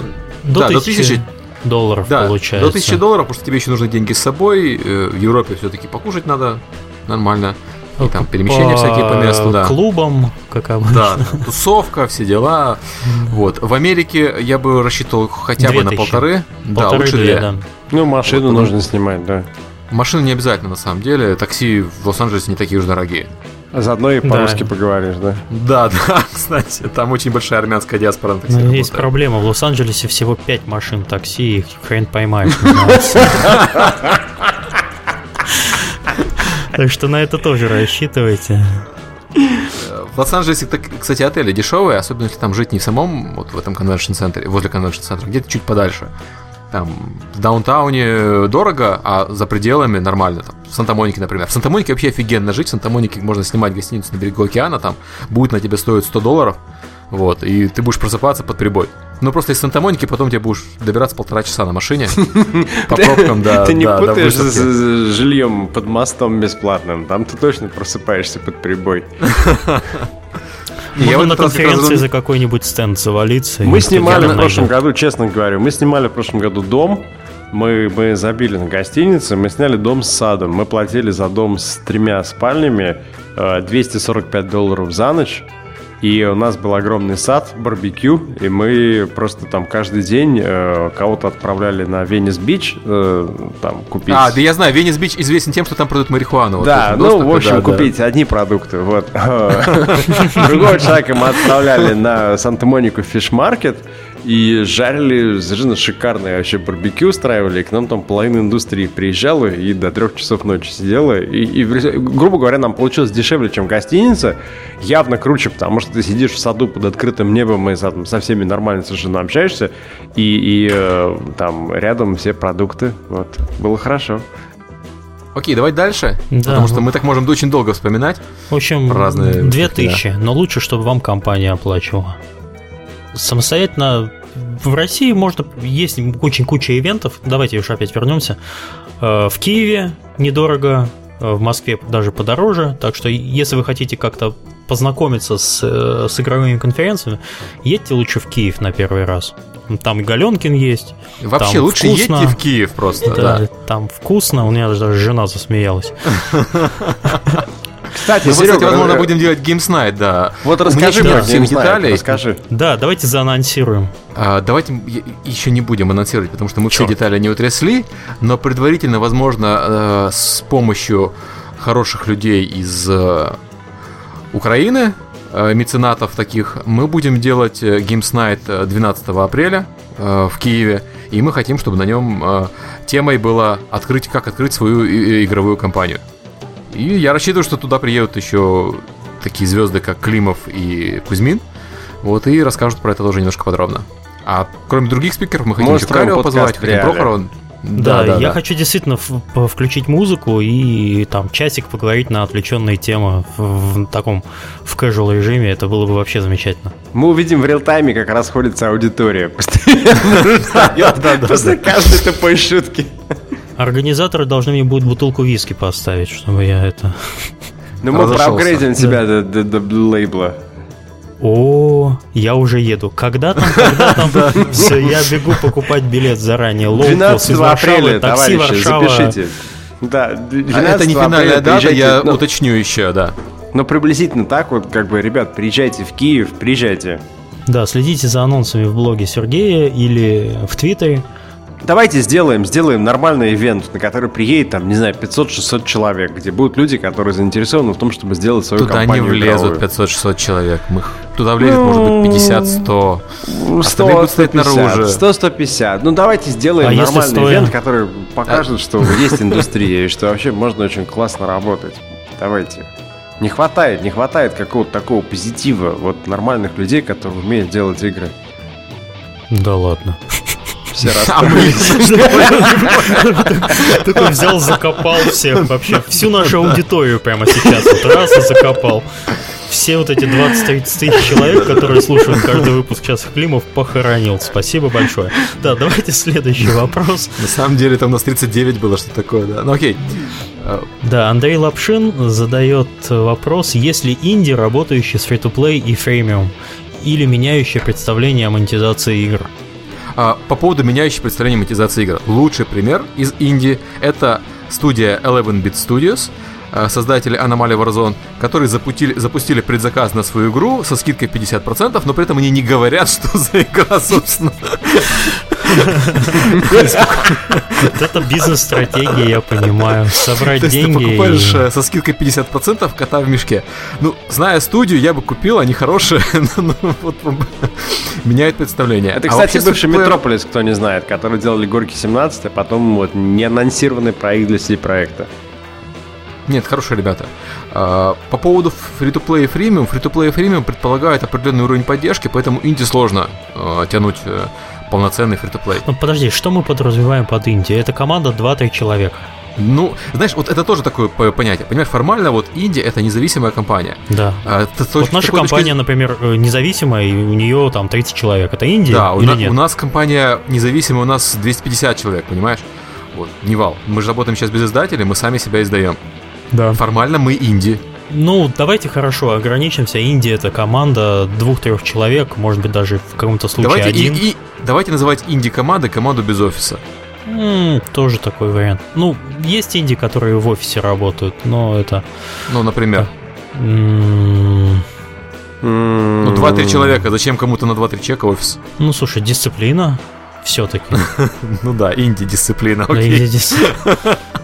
До да, тысячи... до тысячи долларов да, получается. До 1000 долларов, потому что тебе еще нужны деньги с собой. Э, в Европе все-таки покушать надо нормально. И там перемещения по всякие по месту, да. Клубам, как обычно. Да, тусовка, все дела. Вот. В Америке я бы рассчитывал хотя бы на полторы. Да, лучше две. Да. Ну, машину вот, нужно снимать, да. Машину не обязательно, на самом деле. Такси в Лос-Анджелесе не такие уж дорогие. Заодно и по-русски да. поговоришь, да? Да, да, кстати, там очень большая армянская диаспора на такси. Ну, есть проблема, в Лос-Анджелесе всего 5 машин такси, их хрен поймаешь. Так что на это тоже рассчитывайте. В Лос-Анджелесе, кстати, отели дешевые, особенно если там жить не в самом, вот в этом конвеншн-центре, возле конвеншн-центра, где-то чуть подальше. Там в даунтауне дорого, а за пределами нормально. Там, в Санта-Монике, например. В Санта-Монике вообще офигенно жить. В Санта-Монике можно снимать гостиницу на берегу океана, там будет на тебе стоить 100 долларов. Вот, и ты будешь просыпаться под прибой. Ну, просто из Санта-Моники потом тебе будешь добираться полтора часа на машине по пробкам, да. Ты не путаешь с жильем под мостом бесплатным. Там ты точно просыпаешься под прибой. Можно на конференции за какой-нибудь стенд завалиться. Мы снимали в прошлом году, честно говорю, мы снимали в прошлом году дом, мы, мы забили на гостинице, мы сняли дом с садом. Мы платили за дом с тремя спальнями 245 э, долларов за ночь. И у нас был огромный сад, барбекю, и мы просто там каждый день э, кого-то отправляли на Venice Beach, э, там купить... А, да я знаю, Venice Beach известен тем, что там продают марихуану. Да, вот, ну, в общем, да, купить да. одни продукты, вот. Другого человека мы отправляли на Санта-Монику fish market, и жарили совершенно шикарное вообще барбекю устраивали. И к нам там половина индустрии приезжала и до трех часов ночи сидела. И, и, грубо говоря, нам получилось дешевле, чем гостиница. Явно круче, потому что ты сидишь в саду под открытым небом и со, со всеми нормально совершенно общаешься. И, и э, там рядом все продукты. Вот. Было хорошо. Окей, давай дальше, да. потому что мы так можем очень долго вспоминать. В общем, разные 2000, да. но лучше, чтобы вам компания оплачивала самостоятельно в России можно есть очень куча ивентов. Давайте уж опять вернемся. Э, в Киеве недорого, э, в Москве даже подороже. Так что, если вы хотите как-то познакомиться с, э, с игровыми конференциями, едьте лучше в Киев на первый раз. Там и Галенкин есть. Вообще лучше вкусно. едьте в Киев просто. Да, да. Там вкусно. У меня даже жена засмеялась. Кстати, ну, Серега, возможно, э, будем делать Games Night, да. Вот расскажи про всех деталей. Расскажи. Да, давайте заанонсируем. А, давайте еще не будем анонсировать, потому что мы Черт. все детали не утрясли, но предварительно, возможно, э, с помощью хороших людей из э, Украины, меценатов таких, мы будем делать Games Night 12 апреля в Киеве, и мы хотим, чтобы на нем темой было открыть, как открыть свою игровую компанию. И я рассчитываю, что туда приедут еще такие звезды, как Климов и Кузьмин. Вот, и расскажут про это тоже немножко подробно. А кроме других спикеров, мы хотим еще Карио позвать, хотим Прохорова. Да, да, да, я да. хочу действительно включить музыку и там часик поговорить на отвлеченные темы в, в таком в casual режиме. Это было бы вообще замечательно. Мы увидим в реал-тайме, как расходится аудитория. После каждой тупой шутки. Организаторы должны мне будут бутылку виски поставить, чтобы я это... Ну мы проапгрейдим тебя до, до, до лейбла. О, я уже еду. Когда там, когда там? Все, я бегу покупать билет заранее. 12 апреля, товарищи, запишите. Да, а это не финальная дата, я ну, уточню еще, да. Но приблизительно так вот, как бы, ребят, приезжайте в Киев, приезжайте. Да, следите за анонсами в блоге Сергея или в Твиттере. Давайте сделаем, сделаем нормальный ивент, на который приедет, там, не знаю, 500-600 человек, где будут люди, которые заинтересованы в том, чтобы сделать свою туда компанию Туда не влезут 500-600 человек. Мы, туда влезет, ну, может быть, 50-100. 100, будут стоять наружу. 100-150. Ну, давайте сделаем а нормальный ивент, который покажет, а... что есть индустрия, и что вообще можно очень классно работать. Давайте. Не хватает, не хватает какого-то такого позитива, вот нормальных людей, которые умеют делать игры. Да ладно. Все расстроились. Такой взял, закопал всех вообще, всю нашу аудиторию прямо сейчас. Вот раз и закопал все вот эти 20-30 тысяч человек, которые слушают каждый выпуск часов Климов, похоронил. Спасибо большое. Да, давайте следующий вопрос. На самом деле там у нас 39 было, что такое, да. Ну окей. Да, Андрей Лапшин задает вопрос, есть ли инди, работающий с free-to-play и фреймиум, или меняющее представление о монетизации игр? А, по поводу меняющей представления монетизации игр. Лучший пример из инди — это студия 11-bit Studios — создатели Anomaly Warzone, которые запустили, запустили предзаказ на свою игру со скидкой 50%, но при этом они не говорят, что за игра, собственно. Это бизнес-стратегия, я понимаю. Собрать деньги. Ты покупаешь э, со скидкой 50% кота в мешке. Ну, зная студию, я бы купил, они хорошие. Меняет представление. Это, а кстати, бывший Метрополис, кто не знает, который делали Горки 17, а потом вот не анонсированный проект для CD-проекта. Нет, хорошие ребята. А, по поводу free-to-play и freemium, free-to-play и freemium предполагают определенный уровень поддержки, поэтому инди сложно а, тянуть э, полноценный free-to-play. Ну подожди, что мы подразумеваем под инди? Это команда 2-3 человека. Ну, знаешь, вот это тоже такое понятие. Понимаешь, формально вот Инди это независимая компания. Да. А, вот наша компания, точки... например, э, независимая, и у нее там 30 человек. Это Индия да, или у, нет? у нас компания независимая, у нас 250 человек, понимаешь? Вот, не вал. Мы же работаем сейчас без издателей, мы сами себя издаем. Да. Формально мы инди. Ну, давайте хорошо ограничимся. Индия это команда двух-трех человек, может быть, даже в каком-то случае давайте один. И, и, давайте называть инди командой команду без офиса. м тоже такой вариант. Ну, есть инди, которые в офисе работают, но это. Ну, например. Ну, 2-3 человека. Зачем кому-то на 2-3 чека офис? Ну, слушай, дисциплина все-таки. Ну да, инди-дисциплина, окей.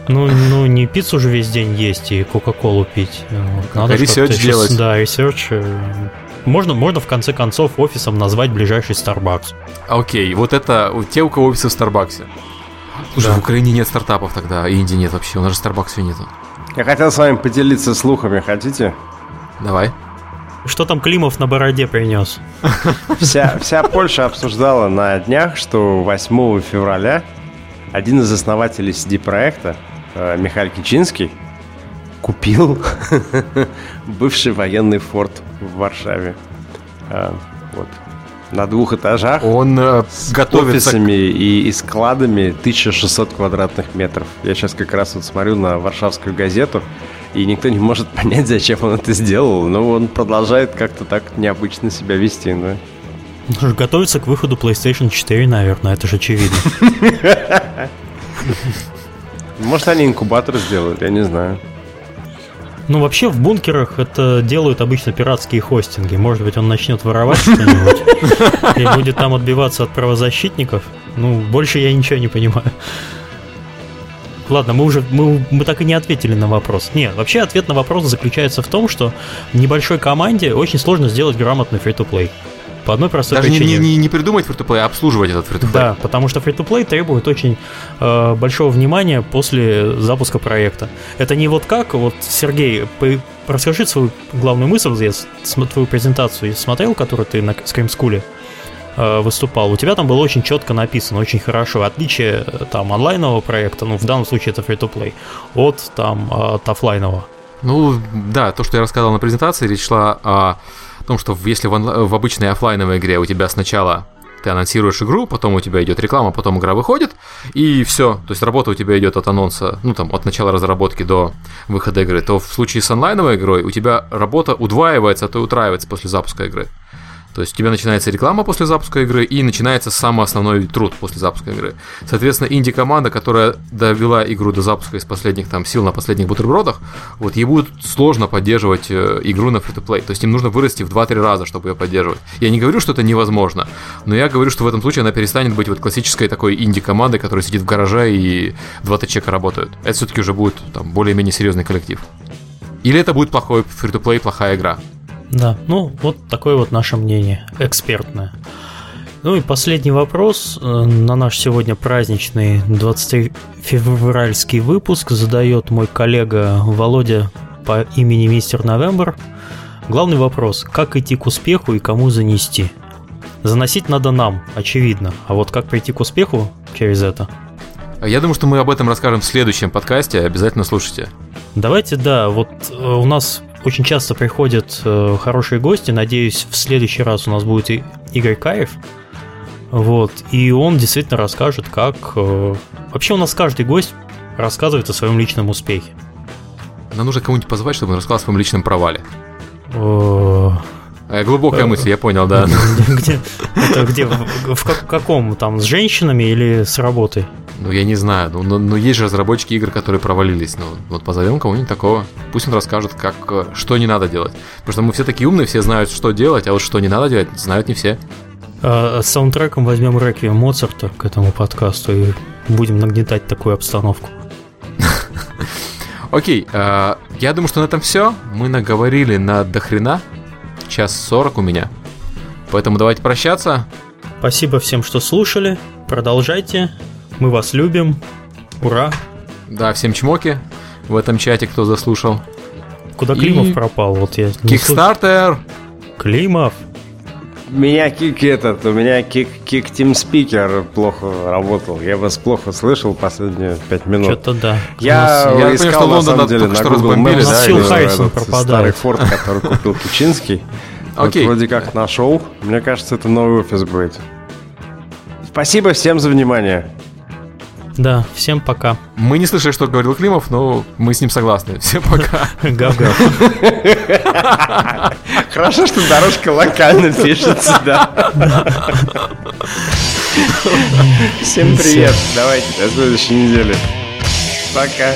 Ну, ну, не пиццу же весь день есть и Кока-Колу пить. Надо research делать. Да, research. Э, можно, можно в конце концов офисом назвать ближайший Starbucks. Окей, вот это те, у кого офисы в Старбаксе. Слушай, да. в Украине нет стартапов тогда, инди нет вообще, у нас же Старбакса нету. Я хотел с вами поделиться слухами, хотите? Давай. Что там Климов на бороде принес? Вся, вся Польша обсуждала на днях, что 8 февраля один из основателей CD-проекта, э, Михаил Кичинский, купил бывший военный форт в Варшаве. Э, вот. На двух этажах. Он э, с готовится... офисами и, и складами 1600 квадратных метров. Я сейчас как раз вот смотрю на варшавскую газету и никто не может понять, зачем он это сделал, но он продолжает как-то так необычно себя вести, да. Ну, готовится к выходу PlayStation 4, наверное, это же очевидно. Может, они инкубатор сделают, я не знаю. Ну, вообще, в бункерах это делают обычно пиратские хостинги. Может быть, он начнет воровать что-нибудь и будет там отбиваться от правозащитников. Ну, больше я ничего не понимаю. Ладно, мы уже мы, мы так и не ответили на вопрос. Нет, вообще ответ на вопрос заключается в том, что небольшой команде очень сложно сделать грамотный free-to-play. По одной простой Даже причине. Не, не, не придумать free-to-play, а обслуживать этот free-to-play. Да, потому что free-to-play требует очень э, большого внимания после запуска проекта. Это не вот как, вот, Сергей, по, расскажи свою главную мысль, я твою презентацию смотрел, которую ты на School Э, выступал, у тебя там было очень четко написано, очень хорошо, отличие э, там онлайнового проекта, ну в данном случае это free-to-play, от там от офлайнового. Ну да, то, что я рассказал на презентации, речь шла о том, что если в, онла- в обычной офлайновой игре у тебя сначала ты анонсируешь игру, потом у тебя идет реклама, потом игра выходит, и все. То есть работа у тебя идет от анонса, ну там, от начала разработки до выхода игры. То в случае с онлайновой игрой у тебя работа удваивается, а то и утраивается после запуска игры. То есть у тебя начинается реклама после запуска игры и начинается самый основной труд после запуска игры. Соответственно, инди-команда, которая довела игру до запуска из последних там сил на последних бутербродах, вот ей будет сложно поддерживать э, игру на free-to-play. То есть им нужно вырасти в 2-3 раза, чтобы ее поддерживать. Я не говорю, что это невозможно, но я говорю, что в этом случае она перестанет быть вот классической такой инди-командой, которая сидит в гараже и 2-3 чека работают. Это все-таки уже будет там более-менее серьезный коллектив. Или это будет плохой free-to-play, плохая игра. Да, ну вот такое вот наше мнение, экспертное. Ну и последний вопрос э, на наш сегодня праздничный 20 февральский выпуск задает мой коллега Володя по имени Мистер Новембр. Главный вопрос, как идти к успеху и кому занести? Заносить надо нам, очевидно. А вот как прийти к успеху через это? Я думаю, что мы об этом расскажем в следующем подкасте. Обязательно слушайте. Давайте, да, вот э, у нас очень часто приходят э, хорошие гости. Надеюсь, в следующий раз у нас будет и Игорь Каев. Вот, и он действительно расскажет, как... Э, вообще у нас каждый гость рассказывает о своем личном успехе. Нам нужно кого-нибудь позвать, чтобы он рассказал о своем личном провале. Э, глубокая мысль, я понял, да. Где? Это где? В каком? Там с женщинами или с работой? Ну, я не знаю. Ну, но, но есть же разработчики игр, которые провалились. Ну, вот позовем кого-нибудь такого. Пусть он расскажет, как, э, что не надо делать. Потому что мы все такие умные, все знают, что делать, а вот что не надо делать, знают не все. А, с саундтреком возьмем реквием Моцарта к этому подкасту и будем нагнетать такую обстановку. Окей, э, я думаю, что на этом все. Мы наговорили на дохрена час сорок у меня. Поэтому давайте прощаться. Спасибо всем, что слушали. Продолжайте. Мы вас любим. Ура. Да, всем чмоки в этом чате, кто заслушал. Куда Климов И... пропал? Вот я. Кикстартер. Климов. Меня кик этот, у меня кик, кик Team Speaker плохо работал. Я вас плохо слышал последние пять минут. Что-то да. Я, я искал, понял, что на самом деле, на Google Maps, да, Харрисон пропадает. старый форт, который купил Кучинский. Окей. Вот вроде как нашел. Мне кажется, это новый офис будет. Спасибо всем за внимание. Да, всем пока. Мы не слышали, что говорил Климов, но мы с ним согласны. Всем пока. Гав-гав. Хорошо, что дорожка локально пишется, да. Всем привет. Давайте, до следующей недели. Пока.